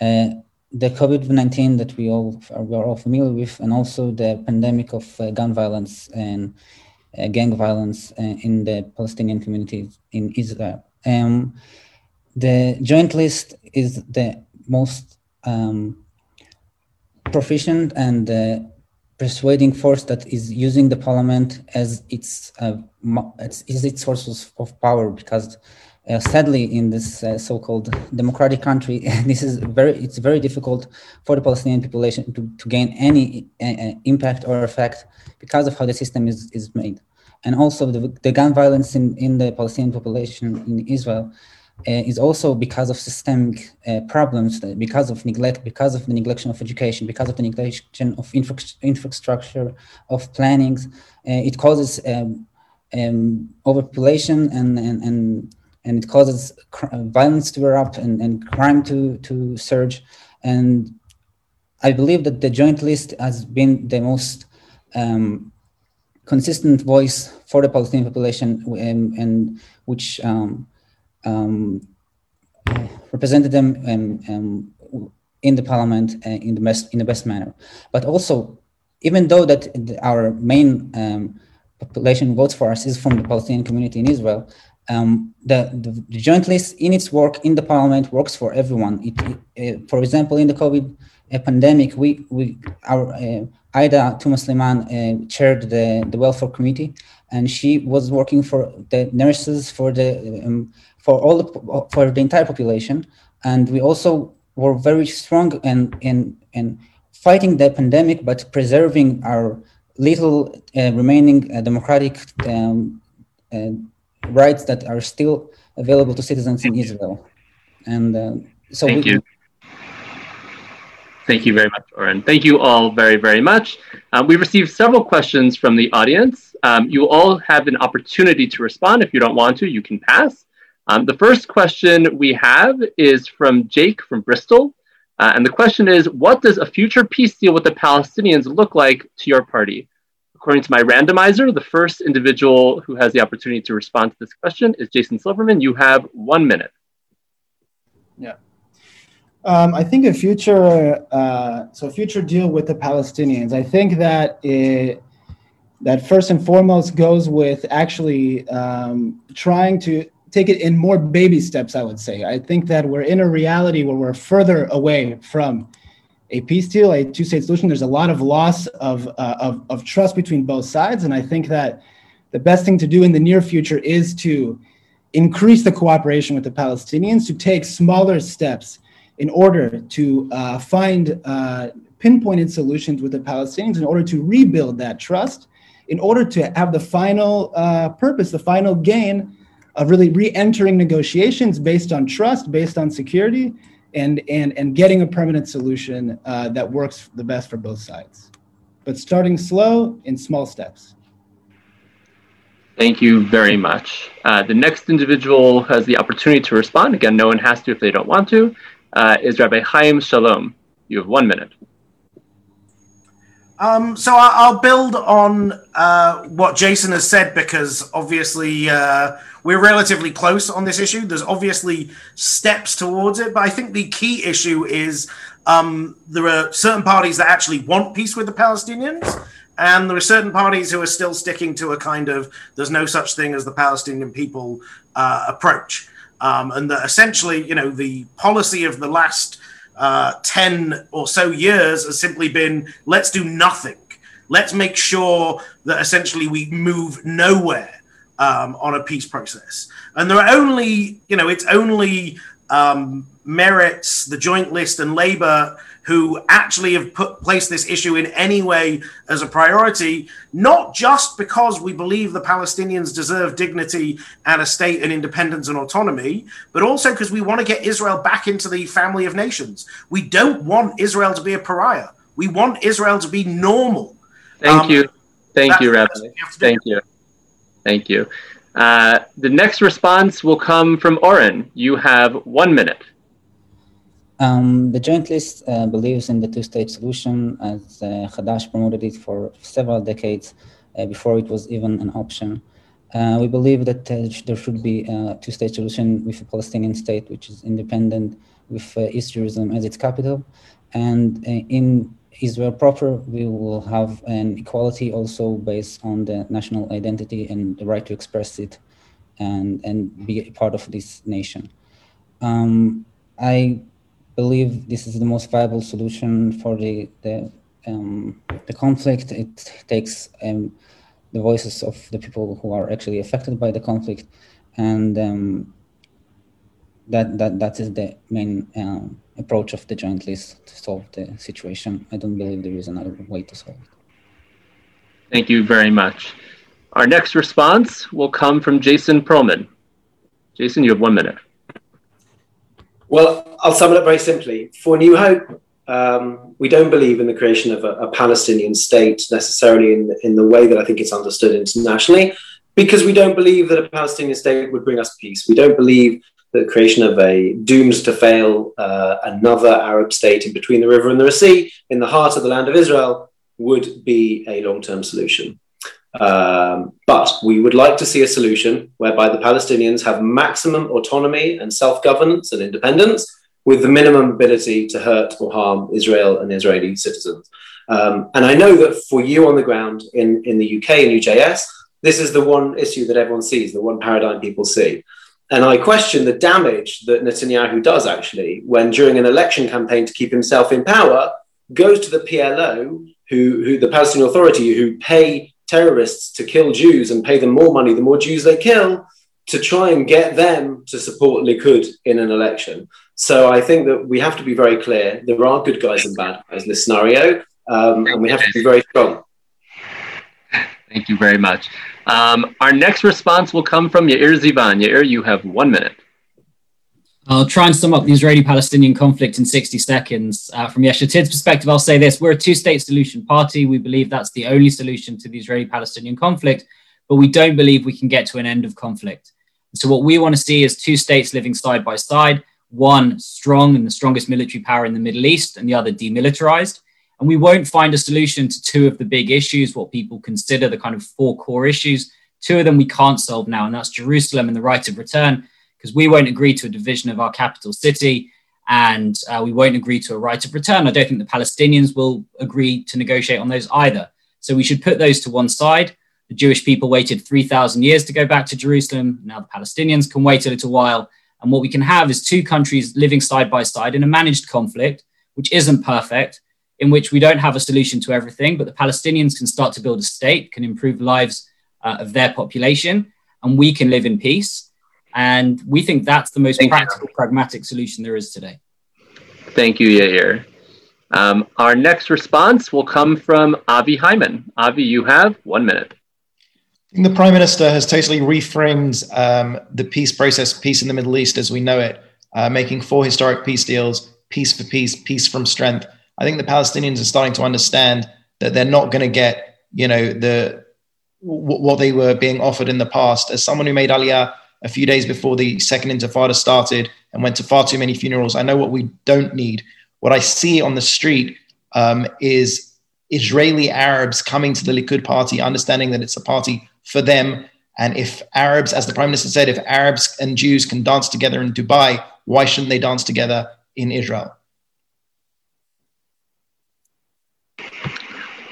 Uh, the COVID-19 that we all are, we are all familiar with, and also the pandemic of uh, gun violence and uh, gang violence uh, in the Palestinian community in Israel. Um, the Joint List is the most um, proficient and persuading force that is using the parliament as its, uh, its, its source of power because uh, sadly, in this uh, so-called democratic country, this is very it's very difficult for the Palestinian population to, to gain any uh, impact or effect because of how the system is, is made. And also the, the gun violence in, in the Palestinian population in Israel uh, is also because of systemic uh, problems, because of neglect, because of the neglection of education, because of the neglection of infra infrastructure, of plannings. Uh, it causes um, um, overpopulation and, and, and and it causes violence to erupt and, and crime to, to surge. And I believe that the Joint List has been the most um, consistent voice for the Palestinian population and, and which um, um, represented them um, um, in the parliament uh, in the best in the best manner. But also, even though that our main um, population votes for us is from the Palestinian community in Israel, um, the, the, the, joint list in its work in the parliament works for everyone. It, it, uh, for example, in the COVID uh, pandemic, we, we our uh, Aida Touma-Sliman uh, chaired the, the welfare committee, and she was working for the nurses for the um, for all the, for the entire population, and we also were very strong in in in fighting the pandemic, but preserving our little uh, remaining uh, democratic. Um, rights that are still available to citizens Thank in you. Israel. And uh, so Thank we, you. Thank you very much, Oren. Thank you all very, very much. Um, we received several questions from the audience. Um, you all have an opportunity to respond. If you don't want to, you can pass. Um, the first question we have is from Jake from Bristol. Uh, and the question is What does a future peace deal with the Palestinians look like to your party? According to my randomizer, the first individual who has the opportunity to respond to this question is Jason Silverman. You have one minute. Yeah. Um, I think a future, uh, so future deal with the Palestinians. I think that it, that first and foremost goes with actually um, trying to take it in more baby steps. I would say. I think that we're in a reality where we're further away from a peace deal, a two-state solution, there's a lot of loss of, uh, of, of trust between both sides. And I think that the best thing to do in the near future is to increase the cooperation with the Palestinians, to take smaller steps in order to uh, find uh, pinpointed solutions with the Palestinians in order to rebuild that trust, in order to have the final uh, purpose, the final gain of really re-entering negotiations based on trust, based on security, and and and getting a permanent solution uh, that works the best for both sides. But starting slow in small steps. Thank you very much. Uh, the next individual has the opportunity to respond. Again, no one has to if they don't want to. Uh, is Rabbi Chaim Shalom. You have one minute. Um, so I'll build on uh, what Jason has said because obviously uh, we're relatively close on this issue. There's obviously steps towards it, but I think the key issue is um, there are certain parties that actually want peace with the Palestinians, and there are certain parties who are still sticking to a kind of there's no such thing as the Palestinian people uh, approach. Um, and that essentially, you know, the policy of the last uh, 10 or so years has simply been let's do nothing. Let's make sure that essentially we move nowhere um, on a peace process. And there are only, you know, it's only um, Meretz, the joint list, and Labour who actually have put placed this issue in any way as a priority, not just because we believe the Palestinians deserve dignity and a state and independence and autonomy, but also because we want to get Israel back into the family of nations. We don't want Israel to be a pariah. We want Israel to be normal. Thank um, you. Thank you, Rabbi. Thank you. Thank you. Uh, the next response will come from Oren. You have one minute. Um, the Joint List uh, believes in the two-state solution as uh, Hadash promoted it for several decades uh, before it was even an option. Uh, we believe that uh, there should be a two-state solution with a Palestinian state which is independent with uh, East Jerusalem as its capital. And in Israel proper, we will have an equality also based on the national identity and the right to express it and, and be a part of this nation. Um, I believe this is the most viable solution for the the, um, the conflict. It takes um, the voices of the people who are actually affected by the conflict, and um, that that that is the main um, approach of the joint list to solve the situation. I don't believe there is another way to solve it. Thank you very much. Our next response will come from Jason Perlman. Jason, you have one minute. Well, I'll sum it up very simply. For New Hope, um, we don't believe in the creation of a, a, Palestinian state necessarily in, in the way that I think it's understood internationally, because we don't believe that a Palestinian state would bring us peace. We don't believe that the creation of a doomed to fail uh, another Arab state in between the river and the sea, in the heart of the land of Israel, would be a long term solution. Um, but we would like to see a solution whereby the Palestinians have maximum autonomy and self governance and independence with the minimum ability to hurt or harm Israel and Israeli citizens. Um, and I know that for you on the ground in, in the UK and UJS, this is the one issue that everyone sees, the one paradigm people see. And I question the damage that Netanyahu does actually when, during an election campaign to keep himself in power, goes to the PLO, who, who the Palestinian Authority, who pay terrorists to kill Jews and pay them more money the more Jews they kill to try and get them to support Likud in an election. So I think that we have to be very clear. There are good guys and bad guys in this scenario, um, and we have to be very strong. Thank you very much. Um, our next response will come from Yair Zivan. Yair, you have one minute. I'll try and sum up the Israeli Palestinian conflict in 60 seconds. Uh, from Yesh Atid's perspective, I'll say this we're a two state solution party. We believe that's the only solution to the Israeli Palestinian conflict, but we don't believe we can get to an end of conflict. So, what we want to see is two states living side by side one strong and the strongest military power in the Middle East, and the other demilitarized. And we won't find a solution to two of the big issues, what people consider the kind of four core issues. Two of them we can't solve now, and that's Jerusalem and the right of return because we won't agree to a division of our capital city and uh, we won't agree to a right of return. I don't think the Palestinians will agree to negotiate on those either. So we should put those to one side. The Jewish people waited 3,000 years to go back to Jerusalem. Now the Palestinians can wait a little while. And what we can have is two countries living side by side in a managed conflict, which isn't perfect, in which we don't have a solution to everything, but the Palestinians can start to build a state, can improve lives uh, of their population, and we can live in peace. And we think that's the most Thank practical, you. pragmatic solution there is today. Thank you, Yair. Um, our next response will come from Avi Hyman. Avi, you have one minute. The Prime Minister has totally reframed um, the peace process, peace in the Middle East as we know it, uh, making four historic peace deals, peace for peace, peace from strength. I think the Palestinians are starting to understand that they're not going to get, you know, the w- what they were being offered in the past. As someone who made Aliyah a few days before the second Intifada started and went to far too many funerals, I know what we don't need. What I see on the street um, is Israeli Arabs coming to the Likud party, understanding that it's a party for them. And if Arabs, as the Prime Minister said, if Arabs and Jews can dance together in Dubai, why shouldn't they dance together in Israel?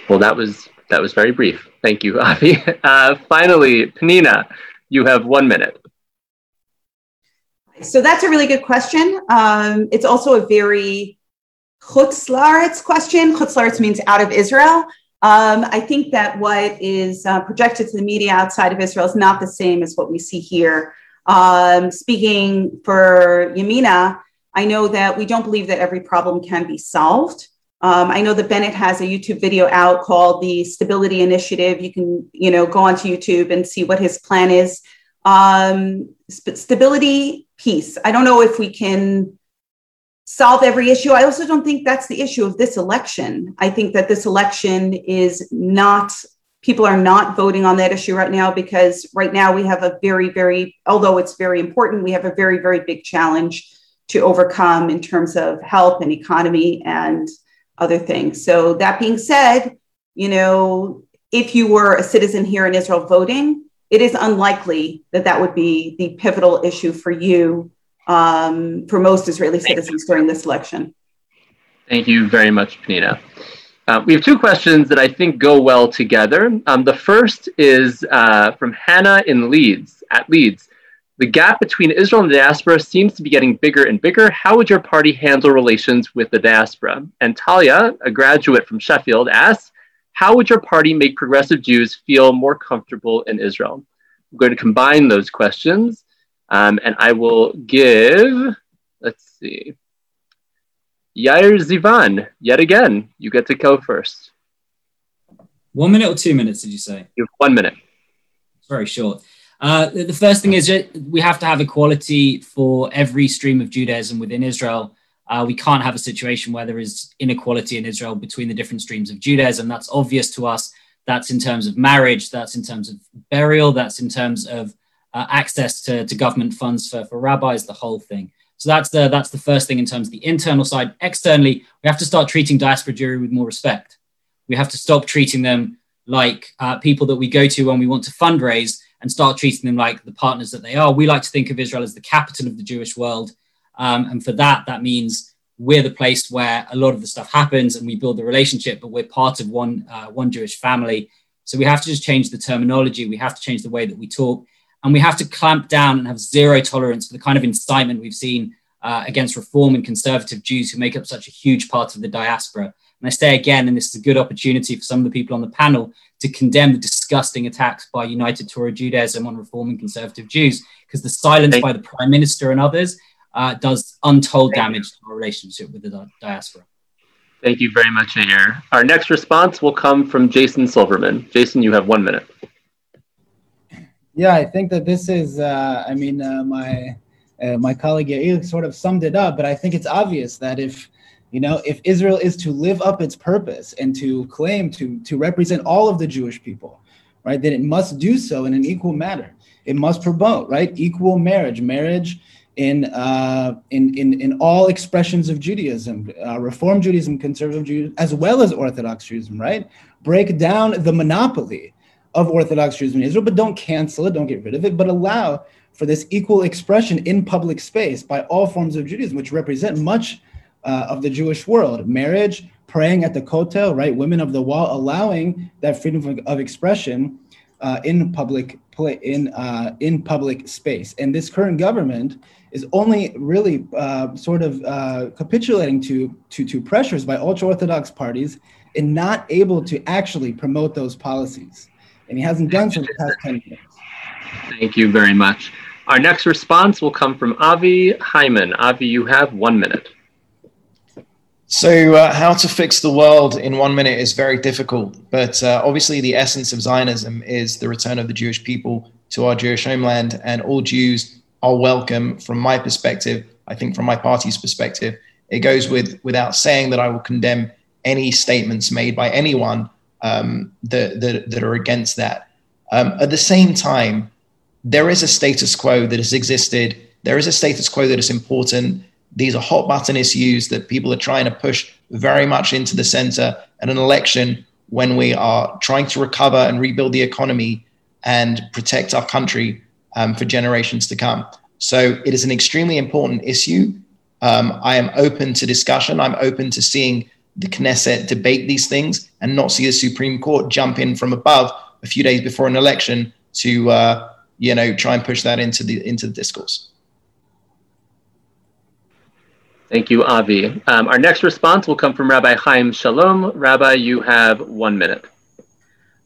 Well, that was that was very brief. Thank you, Avi. Uh, finally, Pnina, you have one minute. So that's a really good question. Um, it's also a very Chutz La'aretz question. Chutz La'aretz means out of Israel. Um, I think that what is uh, projected to the media outside of Israel is not the same as what we see here. Um, speaking for Yamina, I know that we don't believe that every problem can be solved. Um, I know that Bennett has a YouTube video out called the Stability Initiative. You can, you know, go onto YouTube and see what his plan is. Um, st- stability, peace. I don't know if we can solve every issue. I also don't think that's the issue of this election. I think that this election is not, people are not voting on that issue right now because right now we have a very, very, although it's very important, we have a very, very big challenge to overcome in terms of health and economy and other things. So, that being said, you know, if you were a citizen here in Israel voting, it is unlikely that that would be the pivotal issue for you um, for most Israeli citizens during this election. Thank you very much, Pnina. Uh, we have two questions that I think go well together. Um, the first is uh, from Hannah in Leeds, at Leeds. The gap between Israel and the diaspora seems to be getting bigger and bigger. How would your party handle relations with the diaspora? And Talia, a graduate from Sheffield, asks, how would your party make progressive Jews feel more comfortable in Israel? I'm going to combine those questions. Um, and I will give, let's see, Yair Zivan, yet again, you get to go first. One minute or two minutes, did you say? You one minute. It's very short. Uh, the first thing is we have to have equality for every stream of Judaism within Israel. Uh, we can't have a situation where there is inequality in Israel between the different streams of Judaism. That's obvious to us. That's in terms of marriage, that's in terms of burial, that's in terms of uh, access to, to government funds for, for rabbis, the whole thing. So that's the that's the first thing in terms of the internal side. Externally, we have to start treating diaspora Jewry with more respect. We have to stop treating them like uh, people that we go to when we want to fundraise and start treating them like the partners that they are. We like to think of Israel as the capital of the Jewish world. Um, and for that, that means we're the place where a lot of the stuff happens and we build the relationship, but we're part of one, uh, one Jewish family. So we have to just change the terminology. We have to change the way that we talk. And we have to clamp down and have zero tolerance for the kind of incitement we've seen uh, against reform and conservative Jews who make up such a huge part of the diaspora. And I say again, and this is a good opportunity for some of the people on the panel to condemn the disgusting attacks by United Torah Judaism on reform and conservative Jews, because the silence by the Prime Minister and others uh, does untold Thank damage you. to our relationship with the diaspora. Thank you very much, Yair. Our next response will come from Jason Silverman. Jason, you have one minute. Yeah, I think that this is, uh, I mean, uh, my uh, my colleague Yair sort of summed it up, but I think it's obvious that if you know if Israel is to live up its purpose and to claim to to represent all of the Jewish people, right, then it must do so in an equal manner. It must promote right equal marriage, marriage in uh, in in in all expressions of Judaism, uh, Reform Judaism, Conservative Judaism, as well as Orthodox Judaism, right? Break down the monopoly of Orthodox Judaism in Israel, but don't cancel it, don't get rid of it, but allow for this equal expression in public space by all forms of Judaism, which represent much uh, of the Jewish world. Marriage, praying at the kotel, right? Women of the wall, allowing that freedom of, expression uh, in public play, in uh, in public space. And this current government is only really uh, sort of uh, capitulating to, to to pressures by ultra orthodox parties and not able to actually promote those policies and he hasn't done so for the past 10 years. Thank you very much. Our next response will come from Avi Hyman. Avi, you have one minute. So, uh, how to fix the world in one minute is very difficult. But uh, obviously, the essence of Zionism is the return of the Jewish people to our Jewish homeland, and all Jews are welcome. From my perspective, I think from my party's perspective, it goes with without saying that I will condemn any statements made by anyone um, that, that, that are against that. Um, at the same time, there is a status quo that has existed. There is a status quo that is important these are hot button issues that people are trying to push very much into the center at an election when we are trying to recover and rebuild the economy and protect our country um, for generations to come. So it is an extremely important issue. Um, I am open to discussion. I'm open to seeing the Knesset debate these things and not see the Supreme Court jump in from above a few days before an election to, uh, you know, try and push that into the into the discourse. Thank you, Avi. Um, our next response will come from Rabbi Chaim Shalom. Rabbi, you have one minute.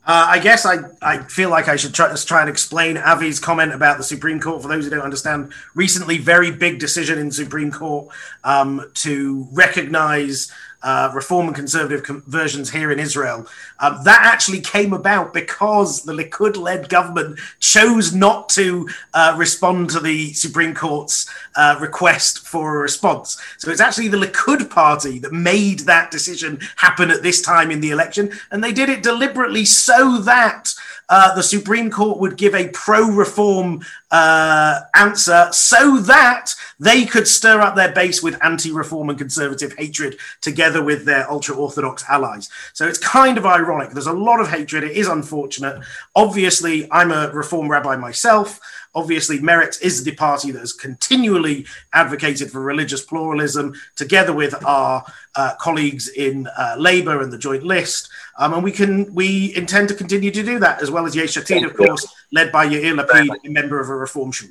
Uh, I guess I, I feel like I should try, just try and explain Avi's comment about the Supreme Court for those who don't understand. Recently, very big decision in Supreme Court um, to recognize uh, reform and conservative conversions here in Israel. Um, that actually came about because the Likud led government chose not to uh, respond to the Supreme Court's uh, request for a response. So it's actually the Likud party that made that decision happen at this time in the election. And they did it deliberately so that uh, the Supreme Court would give a pro reform uh, answer so that they could stir up their base with anti reform and conservative hatred together with their ultra orthodox allies. So it's kind of ironic. There's a lot of hatred. It is unfortunate. Obviously, I'm a reform rabbi myself. Obviously, Meretz is the party that has continually advocated for religious pluralism, together with our uh, colleagues in uh, Labour and the Joint List. Um, and we can we intend to continue to do that, as well as Yesh Atid, of course, led by Yair Lapid, a member of a reform shul.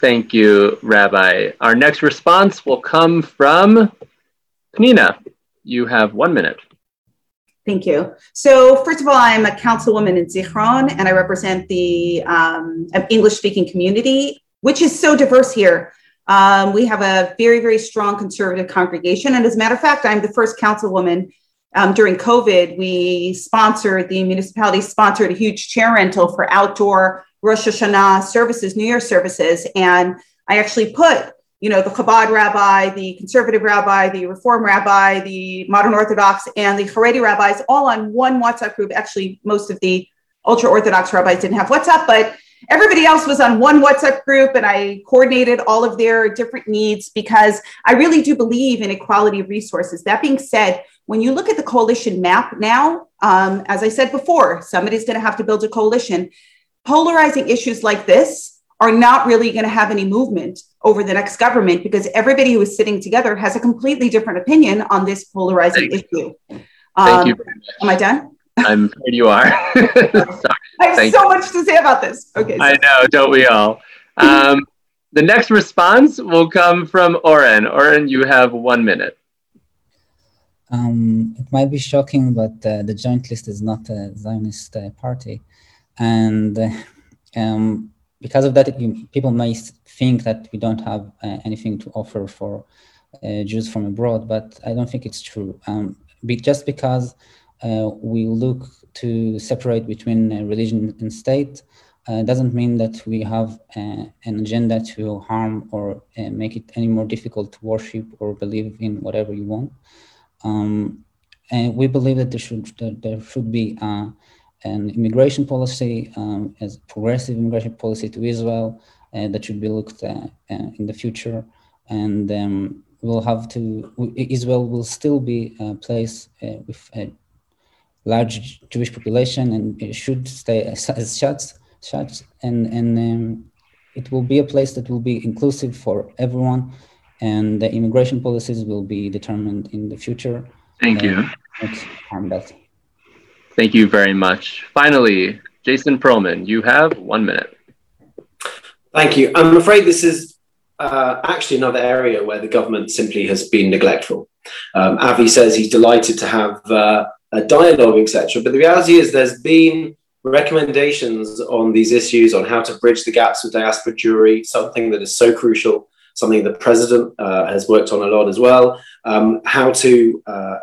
Thank you, Rabbi. Our next response will come from Pnina. You have one minute. Thank you. So, first of all, I'm a councilwoman in Zichron, and I represent the um, English speaking community, which is so diverse here. Um, we have a very, very strong conservative congregation. And as a matter of fact, I'm the first councilwoman um, during COVID. We sponsored, the municipality sponsored a huge chair rental for outdoor Rosh Hashanah services, New Year services. And I actually put you know, the Chabad rabbi, the conservative rabbi, the reform rabbi, the modern Orthodox, and the Haredi rabbis all on one WhatsApp group. Actually, most of the ultra Orthodox rabbis didn't have WhatsApp, but everybody else was on one WhatsApp group, and I coordinated all of their different needs because I really do believe in equality of resources. That being said, when you look at the coalition map now, um, as I said before, somebody's going to have to build a coalition. Polarizing issues like this are not really going to have any movement over the next government because everybody who is sitting together has a completely different opinion on this polarizing Thank issue. Um, Thank you. Am I done? I'm afraid you are. I have Thank so you. much to say about this. Okay. So. I know, don't we all? Um, the next response will come from Oren. Oren, you have one minute. Um, it might be shocking, but uh, the Joint List is not a Zionist uh, party. And uh, um, because of that, you, people may think that we don't have uh, anything to offer for uh, Jews from abroad, but I don't think it's true. Um, be, just because uh, we look to separate between uh, religion and state uh, doesn't mean that we have uh, an agenda to harm or make it any more difficult to worship or believe in whatever you want. Um, and we believe that there should that there should be an immigration policy, um, as progressive immigration policy to Israel uh, that should be looked at uh, in the future. And um, we'll have to, Israel will still be a place uh, with a large Jewish population and it should stay as, as such, such and, and um, it will be a place that will be inclusive for everyone and the immigration policies will be determined in the future. Thank you. Harm that. Thank you very much. Finally, Jason Perlman, you have one minute. Thank you. I'm afraid this is uh, actually another area where the government simply has been neglectful. Um, Avi says he's delighted to have uh, a dialogue, etc. But the reality is, there's been recommendations on these issues on how to bridge the gaps with diaspora Jewry, something that is so crucial something the president uh, has worked on a lot as well. Um, how to uh,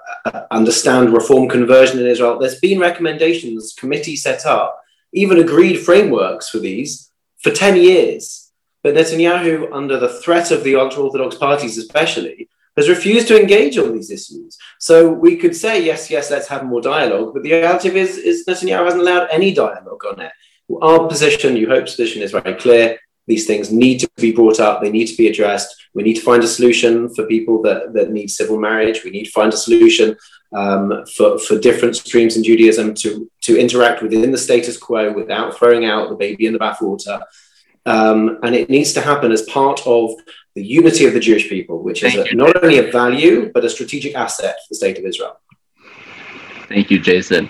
understand reform conversion in Israel. There's been recommendations, committee set up, even agreed frameworks for these for 10 years. But Netanyahu, under the threat of the ultra Orthodox parties especially, has refused to engage on these issues. So we could say, yes, yes, let's have more dialogue. But the reality is, is Netanyahu hasn't allowed any dialogue on it. Our position, New Hope's position, is very clear. These things need to be brought up, they need to be addressed. We need to find a solution for people that, that need civil marriage. We need to find a solution um, for, for different streams in Judaism to, to interact within the status quo without throwing out the baby in the bathwater. Um, and it needs to happen as part of the unity of the Jewish people, which is a, not only a value, but a strategic asset for the state of Israel. Thank you, Jason.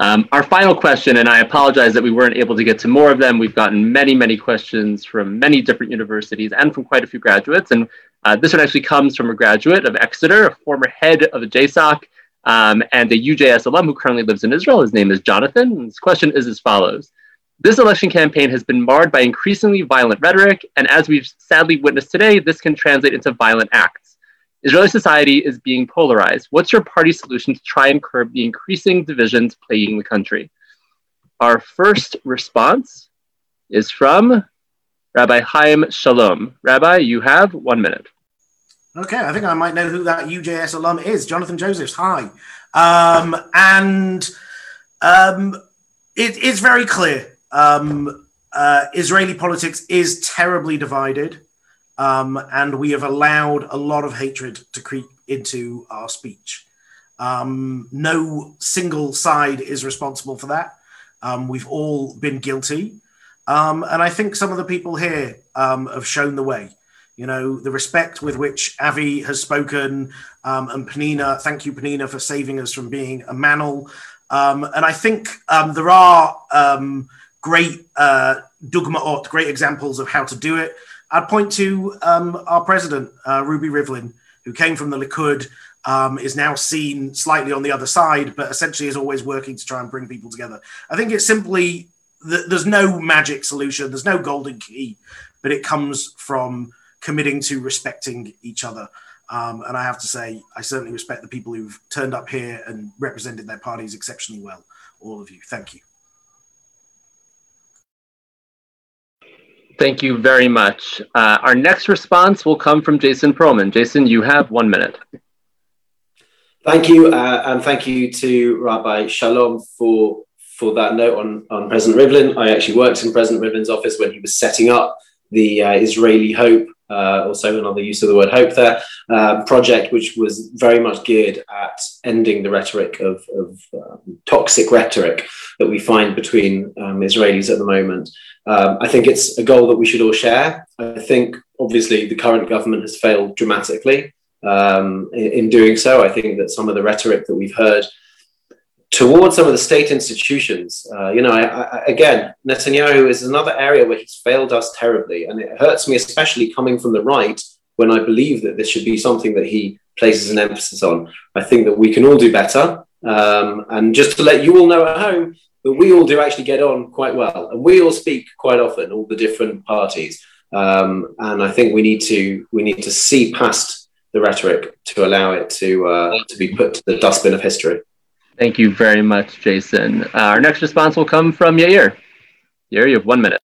Um, our final question, and I apologize that we weren't able to get to more of them. We've gotten many, many questions from many different universities and from quite a few graduates. And uh, this one actually comes from a graduate of Exeter, a former head of the JSOC, um, and a UJS alum who currently lives in Israel. His name is Jonathan. And his question is as follows This election campaign has been marred by increasingly violent rhetoric, and as we've sadly witnessed today, this can translate into violent acts. Israeli society is being polarized. What's your party's solution to try and curb the increasing divisions plaguing the country? Our first response is from Rabbi Chaim Shalom. Rabbi, you have one minute. Okay, I think I might know who that UJS alum is. Jonathan Josephs. Hi. Um, and um, it is very clear um, uh, Israeli politics is terribly divided um, and we have allowed a lot of hatred to creep into our speech. Um, no single side is responsible for that. Um, we've all been guilty. Um, and I think some of the people here um, have shown the way. You know, the respect with which Avi has spoken, um, and Pnina, thank you, Pnina, for saving us from being a manel. and I think there are great uh, dugmaot, great examples of how to do it. I'd point to um, our president, uh, Ruby Rivlin, who came from the Likud, um, is now seen slightly on the other side, but essentially is always working to try and bring people together. I think it's simply th- there's no magic solution, there's no golden key, but it comes from committing to respecting each other. Um, and I have to say, I certainly respect the people who've turned up here and represented their parties exceptionally well. All of you. Thank you. Thank you very much. Uh, our next response will come from Jason Perlman. Jason, you have one minute. Thank you, uh, and thank you to Rabbi Shalom for for that note on, on President Rivlin. I actually worked in President Rivlin's office when he was setting up the uh, Israeli Hope, uh, also another use of the word hope there, uh, project, which was very much geared at ending the rhetoric of, of um, toxic rhetoric that we find between um, Israelis at the moment. Um, I think it's a goal that we should all share. I think, obviously, the current government has failed dramatically um, in, in, doing so. I think that some of the rhetoric that we've heard towards some of the state institutions, uh, you know, I, I, again, Netanyahu is another area where he's failed us terribly. And it hurts me, especially coming from the right, when I believe that this should be something that he places an emphasis on. I think that we can all do better. Um, and just to let you all know at home, but we all do actually get on quite well, and we all speak quite often, all the different parties. Um, and I think we need to we need to see past the rhetoric to allow it to uh, to be put to the dustbin of history. Thank you very much, Jason. Uh, our next response will come from Yair. Yair, you have one minute.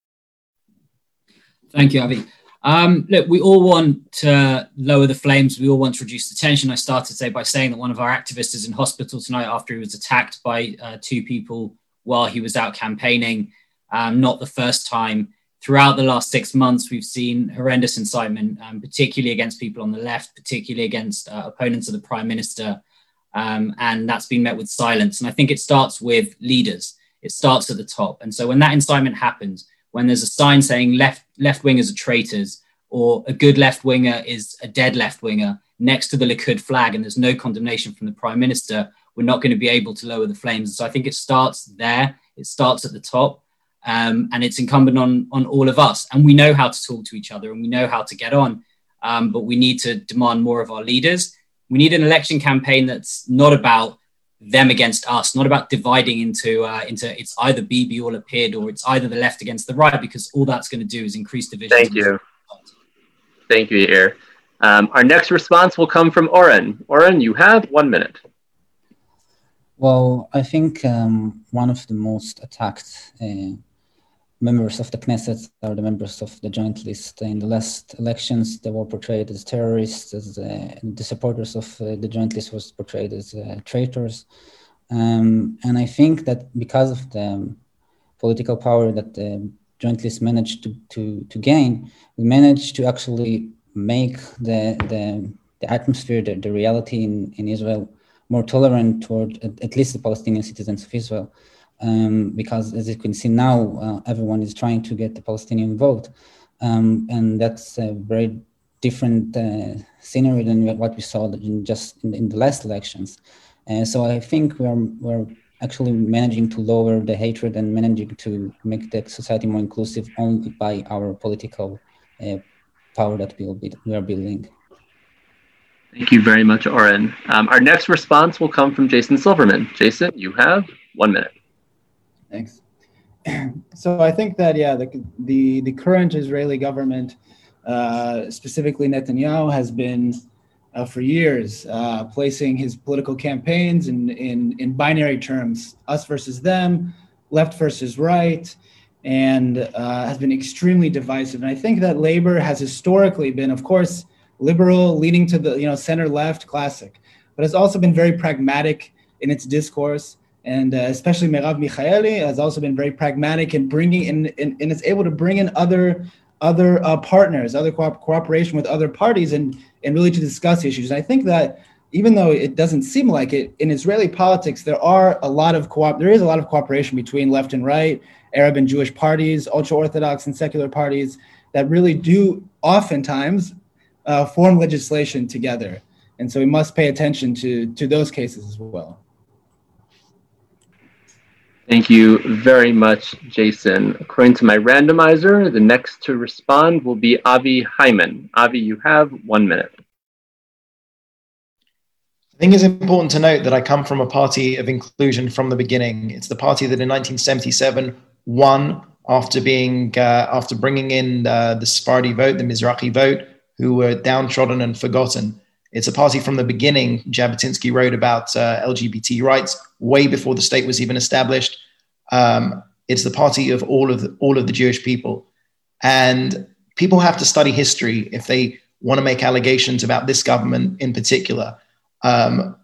Thank you, Avi. Um, look, we all want to lower the flames. We all want to reduce the tension. I started today by saying that one of our activists is in hospital tonight after he was attacked by uh, two people while he was out campaigning. Um, not the first time. Throughout the last six months, we've seen horrendous incitement, um, particularly against people on the left, particularly against uh, opponents of the prime minister. Um, and that's been met with silence. And I think it starts with leaders. It starts at the top. And so when that incitement happens, when there's a sign saying left left wingers are traitors, or a good left winger is a dead left winger next to the Likud flag, and there's no condemnation from the prime minister, we're not going to be able to lower the flames. So I think it starts there. It starts at the top, um, and it's incumbent on on all of us. And we know how to talk to each other, and we know how to get on. Um, but we need to demand more of our leaders. We need an election campaign that's not about them against us, not about dividing into uh, into it's either Bibi or Lapid or it's either the left against the right, because all that's going to do is increase division. Thank you. Thank you, Yair. Um, our next response will come from Oren. Oren, you have one minute. Well, I think um, one of the most attacked uh, members of the Knesset are the members of the joint list. In the last elections, they were portrayed as terrorists, as uh, the supporters of uh, the joint list was portrayed as uh, traitors. Um, and I think that because of the political power that the joint list managed to, to, to gain, we managed to actually make the, the, the atmosphere, the, the reality in, in Israel more tolerant toward at, at least the Palestinian citizens of Israel. Um, because as you can see now, uh, everyone is trying to get the Palestinian vote. Um, and that's a very different uh, than what we saw in just in, in the last elections. Uh, so I think we're, we're actually managing to lower the hatred and managing to make the society more inclusive only by our political uh, power that we, be, we are building. Thank you very much, Oren. Um, our next response will come from Jason Silverman. Jason, you have one minute. Thanks. So I think that yeah, the the, the current Israeli government, uh, specifically Netanyahu, has been uh, for years uh, placing his political campaigns in, in in binary terms: us versus them, left versus right, and uh, has been extremely divisive. And I think that labor has historically been, of course liberal, leaning to the you know center left, classic, but has also been very pragmatic in its discourse. And uh, especially Merav Michaeli has also been very pragmatic in bringing in, in and is able to bring in other other uh, partners, other co- cooperation with other parties, and and really to discuss issues. And I think that even though it doesn't seem like it, in Israeli politics there are a lot of co- there is a lot of cooperation between left and right, Arab and Jewish parties, ultra orthodox and secular parties that really do oftentimes uh, form legislation together. And so we must pay attention to, to those cases as well. Thank you very much, Jason. According to my randomizer, the next to respond will be Avi Hyman. Avi, you have one minute. I think it's important to note that I come from a party of inclusion from the beginning. It's the party that in 1977 won after being uh, after bringing in uh, the Sephardi vote, the Mizrahi vote, who were downtrodden and forgotten. It's a party from the beginning. Jabotinsky wrote about uh, LGBT rights way before the state was even established. Um, it's the party of all of the, all of the Jewish people, and people have to study history if they want to make allegations about this government in particular. Um,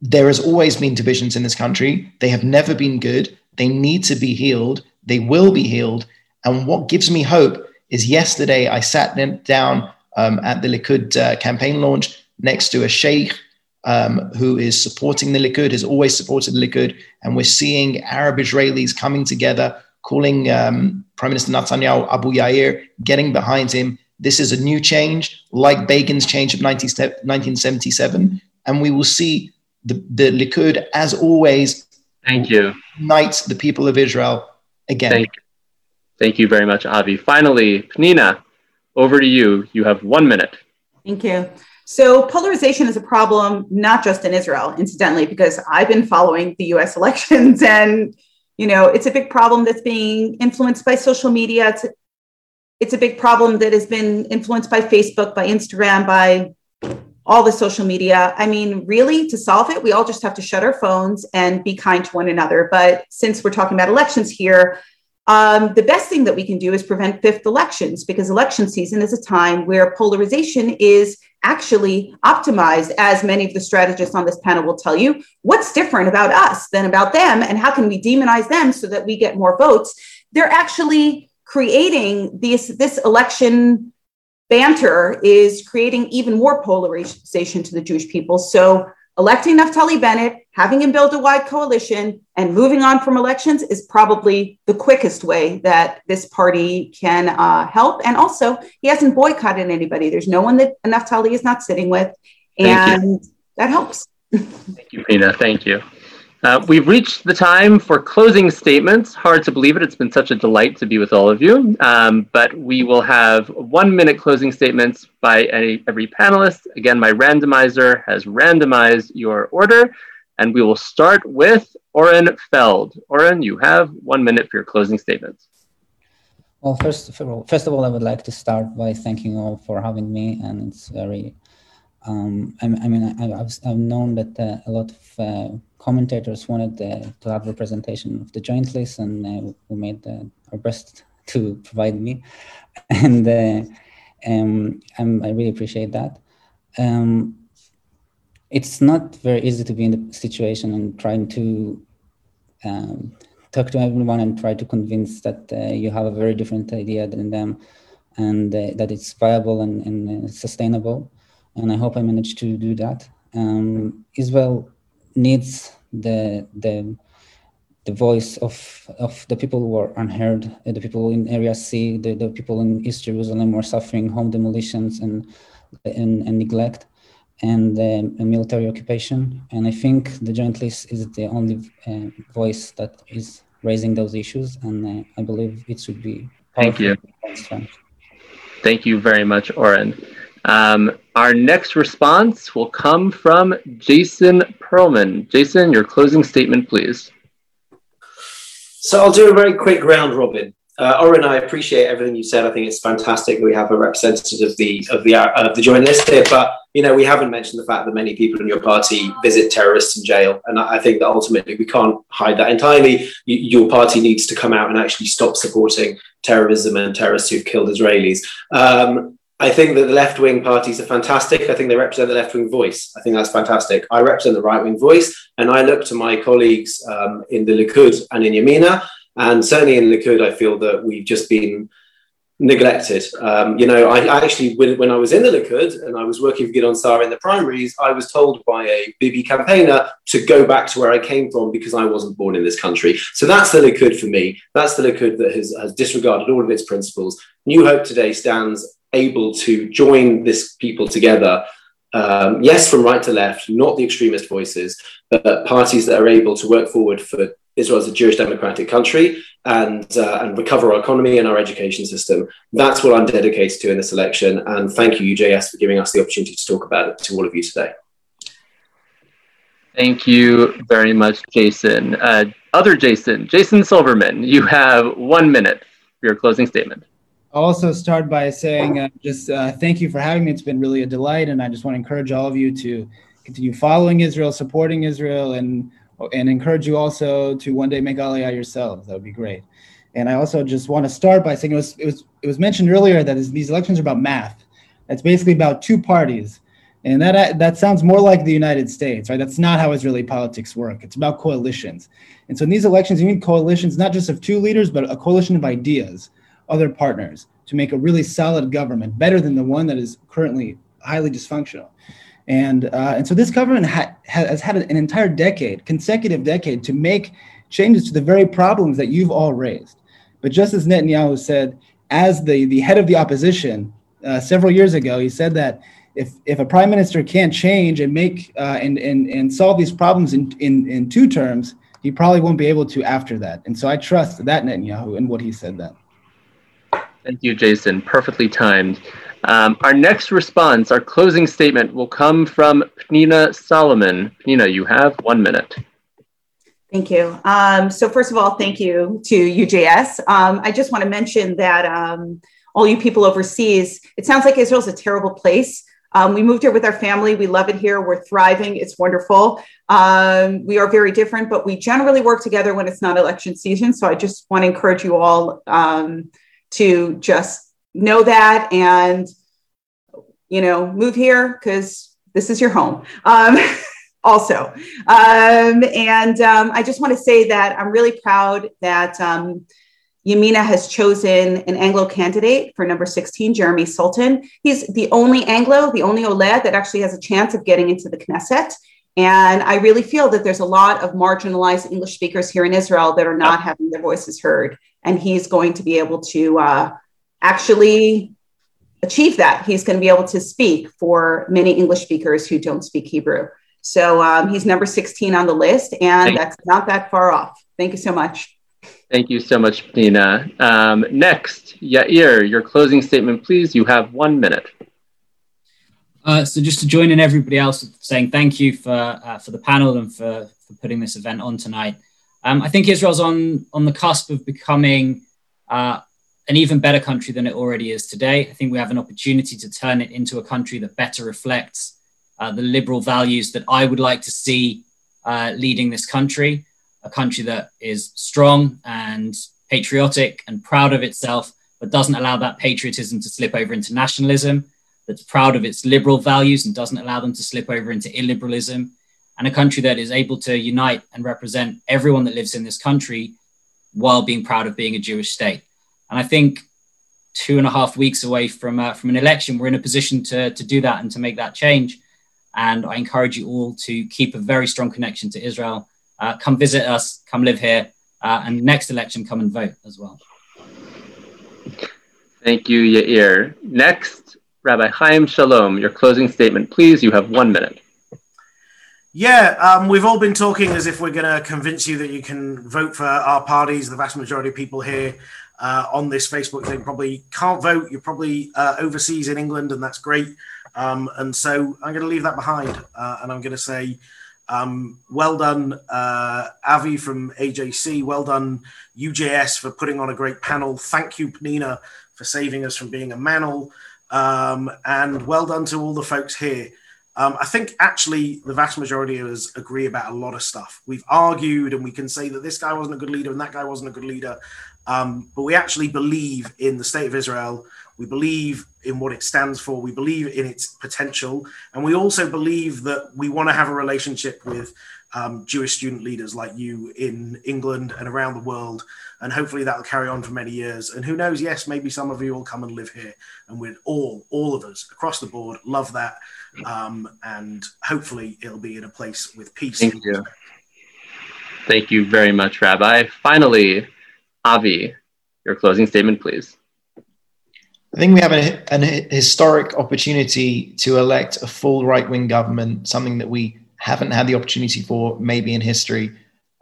there has always been divisions in this country. They have never been good. They need to be healed. They will be healed. And what gives me hope is yesterday I sat down um, at the Likud uh, campaign launch next to a sheikh um, who is supporting the Likud, has always supported the Likud. And we're seeing Arab Israelis coming together, calling um, Prime Minister Netanyahu Abu Yair, getting behind him. This is a new change, like Begin's change of 19, 1977. And we will see the, the Likud, as always, Thank you. Unite the people of Israel again. Thank, thank you very much, Avi. Finally, Pnina, over to you. You have one minute. Thank you. So, polarization is a problem not just in Israel, incidentally, because I've been following the US elections and you know, it's a big problem that's being influenced by social media. It's it's a big problem that has been influenced by Facebook, by Instagram, by all the social media. I mean, really, to solve it, we all just have to shut our phones and be kind to one another. But since we're talking about elections here, um, the best thing that we can do is prevent fifth elections because election season is a time where polarization is actually optimized, as many of the strategists on this panel will tell you. What's different about us than about them, and how can we demonize them so that we get more votes? They're actually creating this, this election banter is creating even more polarization to the Jewish people. So electing Naftali Bennett, having him build a wide coalition, and moving on from elections is probably the quickest way that this party can uh, help. And also, he hasn't boycotted anybody. There's no one that Naftali is not sitting with, and that helps. Thank you, Pnina. Thank you. Uh, we've reached the time for closing statements. Hard to believe it. It's been such a delight to be with all of you. Um, but we will have one minute closing statements by any, every panelist. Again, my randomizer has randomized your order. And we will start with Oren Feld. Oren, you have one minute for your closing statements. Well, first of all, first of all, I would like to start by thanking you all for having me, and it's very. Um, I, I, mean, I, have I've known that uh, a lot of uh, commentators wanted uh, to have a representation of the joint list, and uh, we made our best to provide me, and uh, um, i really appreciate that. Um, it's not very easy to be in the situation and trying to um, talk to everyone and try to convince that uh, you have a very different idea than them and uh, that it's viable and, and uh, sustainable. And I hope I managed to do that. Um, Israel needs the the the voice of of the people who are unheard, uh, the people in Area C, the, the people in East Jerusalem who are suffering home demolitions and and, and neglect and uh, military occupation. And I think the Joint List is the only uh, voice that is raising those issues, and uh, I believe it should be. Thank you. Thank you very much, Oren. Um, our next response will come from Jason Perlman. Jason, your closing statement, please. So I'll do a very quick round robin. Uh, Oren, I appreciate everything you said. I think it's fantastic we have a representative of the of the uh, of the joint list here. But you know, we haven't mentioned the fact that many people in your party visit terrorists in jail, and I think that ultimately we can't hide that entirely. You, your party needs to come out and actually stop supporting terrorism and terrorists who've killed Israelis. Um, I think that the left wing parties are fantastic. I think they represent the left wing voice. I think that's fantastic. I represent the right wing voice, and I look to my colleagues um, in the Likud and in Yamina, and certainly in Likud, I feel that we've just been neglected. Um, you know, I, I actually, when, when, I was in the Likud and I was working for Gideon Sa'ar in the primaries, I was told by a Bibi campaigner to go back to where I came from because I wasn't born in this country. So that's the Likud for me. That's the Likud that has, has disregarded all of its principles. New Hope today stands able to join this people together. Um, yes, from right to left, not the extremist voices, but parties that are able to work forward for Israel as a Jewish democratic country and uh, and recover our economy and our education system. That's what I'm dedicated to in this election. And thank you, UJS, for giving us the opportunity to talk about it to all of you today. Thank you very much, Jason. Uh, other Jason, Jason Silverman, you have one minute for your closing statement. I'll also start by saying uh, just uh, thank you for having me. It's been really a delight, and I just want to encourage all of you to continue following Israel, supporting Israel, and and encourage you also to one day make Aliyah yourselves. That would be great. And I also just want to start by saying it was it was it was mentioned earlier that these elections are about math. That's basically about two parties, and that that sounds more like the United States, right? That's not how Israeli politics work. It's about coalitions. And so in these elections, you need coalitions not just of two leaders, but a coalition of ideas other partners to make a really solid government, better than the one that is currently highly dysfunctional. And, uh, and so this government ha- has had an entire decade, consecutive decade, to make changes to the very problems that you've all raised. But just as Netanyahu said, as the, the head of the opposition uh, several years ago, he said that if, if a prime minister can't change and make uh, and, and, and solve these problems in, in, in two terms, he probably won't be able to after that. And so I trust that Netanyahu and what he said then. Thank you, Jason. Perfectly timed. Um, our next response, our closing statement, will come from Pnina Solomon. Pnina, you have one minute. Thank you. Um, so, first of all, thank you to UJS. Um, I just want to mention that um, all you people overseas, it sounds like Israel's a terrible place. Um, we moved here with our family. We love it here. We're thriving. It's wonderful. Um, we are very different, but we generally work together when it's not election season. So I just want to encourage you all to just know that and you know move here because this is your home um, also um, and um, i just want to say that i'm really proud that um, Yamina has chosen an Anglo candidate for number 16, Jeremy Sultan. He's the only Anglo, the only Oleh that actually has a chance of getting into the Knesset. And I really feel that there's a lot of marginalized English speakers here in Israel that are not having their voices heard. And he's going to be able to uh, actually achieve that. He's going to be able to speak for many English speakers who don't speak Hebrew. So um, he's number 16 on the list, and that's not that far off. Thank you so much. Thank you so much, Pnina. Um, next, Yair, your closing statement, please. You have one minute. Uh, so just to join in everybody else saying thank you for uh, for the panel and for, for putting this event on tonight. Um, I think Israel's on on the cusp of becoming uh, an even better country than it already is today. I think we have an opportunity to turn it into a country that better reflects uh, the liberal values that I would like to see uh, leading this country, a country that is strong and patriotic and proud of itself, but doesn't allow that patriotism to slip over into nationalism, that's proud of its liberal values and doesn't allow them to slip over into illiberalism, and a country that is able to unite and represent everyone that lives in this country while being proud of being a Jewish state. And I think two and a half weeks away from uh, from an election, we're in a position to to do that and to make that change. And I encourage you all to keep a very strong connection to Israel. Uh, come visit us, come live here, uh, and next election, come and vote as well. Thank you, Yair. Next, Rabbi Chaim Shalom, your closing statement, please. You have one minute. Yeah, um, we've all been talking as if we're going to convince you that you can vote for our parties. The vast majority of people here uh, on this Facebook thing probably can't vote. You're probably uh, overseas in England, and that's great. Um, and so I'm going to leave that behind, uh, and I'm going to say, um, well done, uh, Avi from AJC. Well done, UJS, for putting on a great panel. Thank you, Pnina, for saving us from being a manel. Um, and well done to all the folks here. Um, I think actually the vast majority of us agree about a lot of stuff. We've argued and we can say that this guy wasn't a good leader and that guy wasn't a good leader. Um, but we actually believe in the state of Israel. We believe in what it stands for. We believe in its potential. And we also believe that we want to have a relationship with um, Jewish student leaders like you in England and around the world. And hopefully that'll carry on for many years. And who knows, yes, maybe some of you will come and live here. And we'd all, all of us across the board, love that. Um, and hopefully it'll be in a place with peace. Thank you. Thank you very much, Rabbi. Finally, Avi, your closing statement, please. I think we have an, an historic opportunity to elect a full right wing government, something that we haven't had the opportunity for maybe in history.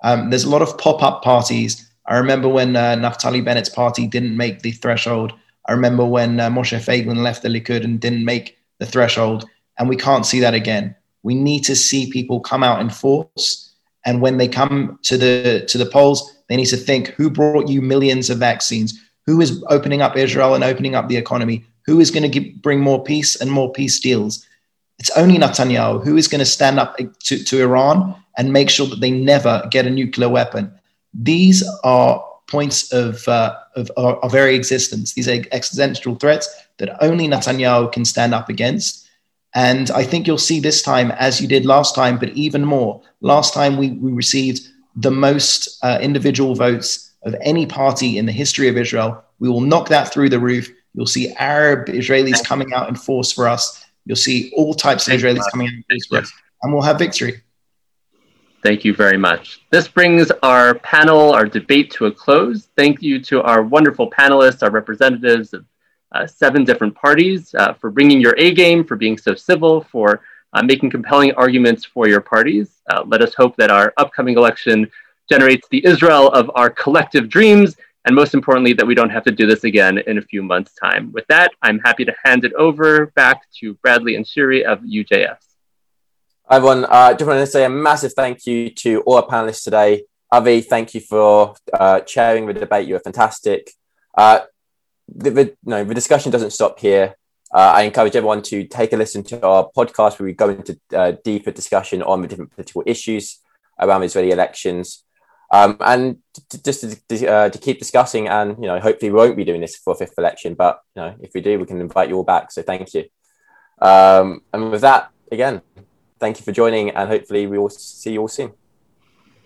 Um, there's a lot of pop up parties. I remember when uh, Naftali Bennett's party didn't make the threshold. I remember when uh, Moshe Feiglin left the Likud and didn't make the threshold. And we can't see that again. We need to see people come out in force. And when they come to the to the polls, they need to think who brought you millions of vaccines? Who is opening up Israel and opening up the economy? Who is going to bring more peace and more peace deals? It's only Netanyahu who is going to stand up to, to Iran and make sure that they never get a nuclear weapon. These are points of, uh, of our, very existence. These are existential threats that only Netanyahu can stand up against. And I think you'll see this time, as you did last time, but even more. Last time we, we received the most uh, individual votes of any party in the history of Israel. We will knock that through the roof. You'll see Arab Israelis coming out in force for us. You'll see all types of Israelis coming out and we'll have victory. Thank you very much. This brings our panel, our debate to a close. Thank you to our wonderful panelists, our representatives of uh, seven different parties uh, for bringing your A game, for being so civil, for uh, making compelling arguments for your parties. Uh, let us hope that our upcoming election generates the Israel of our collective dreams and most importantly, that we don't have to do this again in a few months' time. With that, I'm happy to hand it over back to Bradley and Shiri of UJS. Hi everyone, I uh, just want to say a massive thank you to all our panelists today. Avi, thank you for uh, chairing the debate. You were fantastic. Uh, the, the, no, the discussion doesn't stop here. Uh, I encourage everyone to take a listen to our podcast where we go into uh, deeper discussion on the different political issues around Israeli elections. Um, and to, just to, uh, to, keep discussing, and you know, hopefully we won't be doing this for a fifth election, but you know, if we do, we can invite you all back. So thank you. Um, and with that, again, thank you for joining, and hopefully we will see you all soon.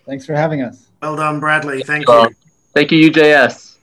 Thanks for having us. Well done, Bradley. Thank you. Thank you, UJS.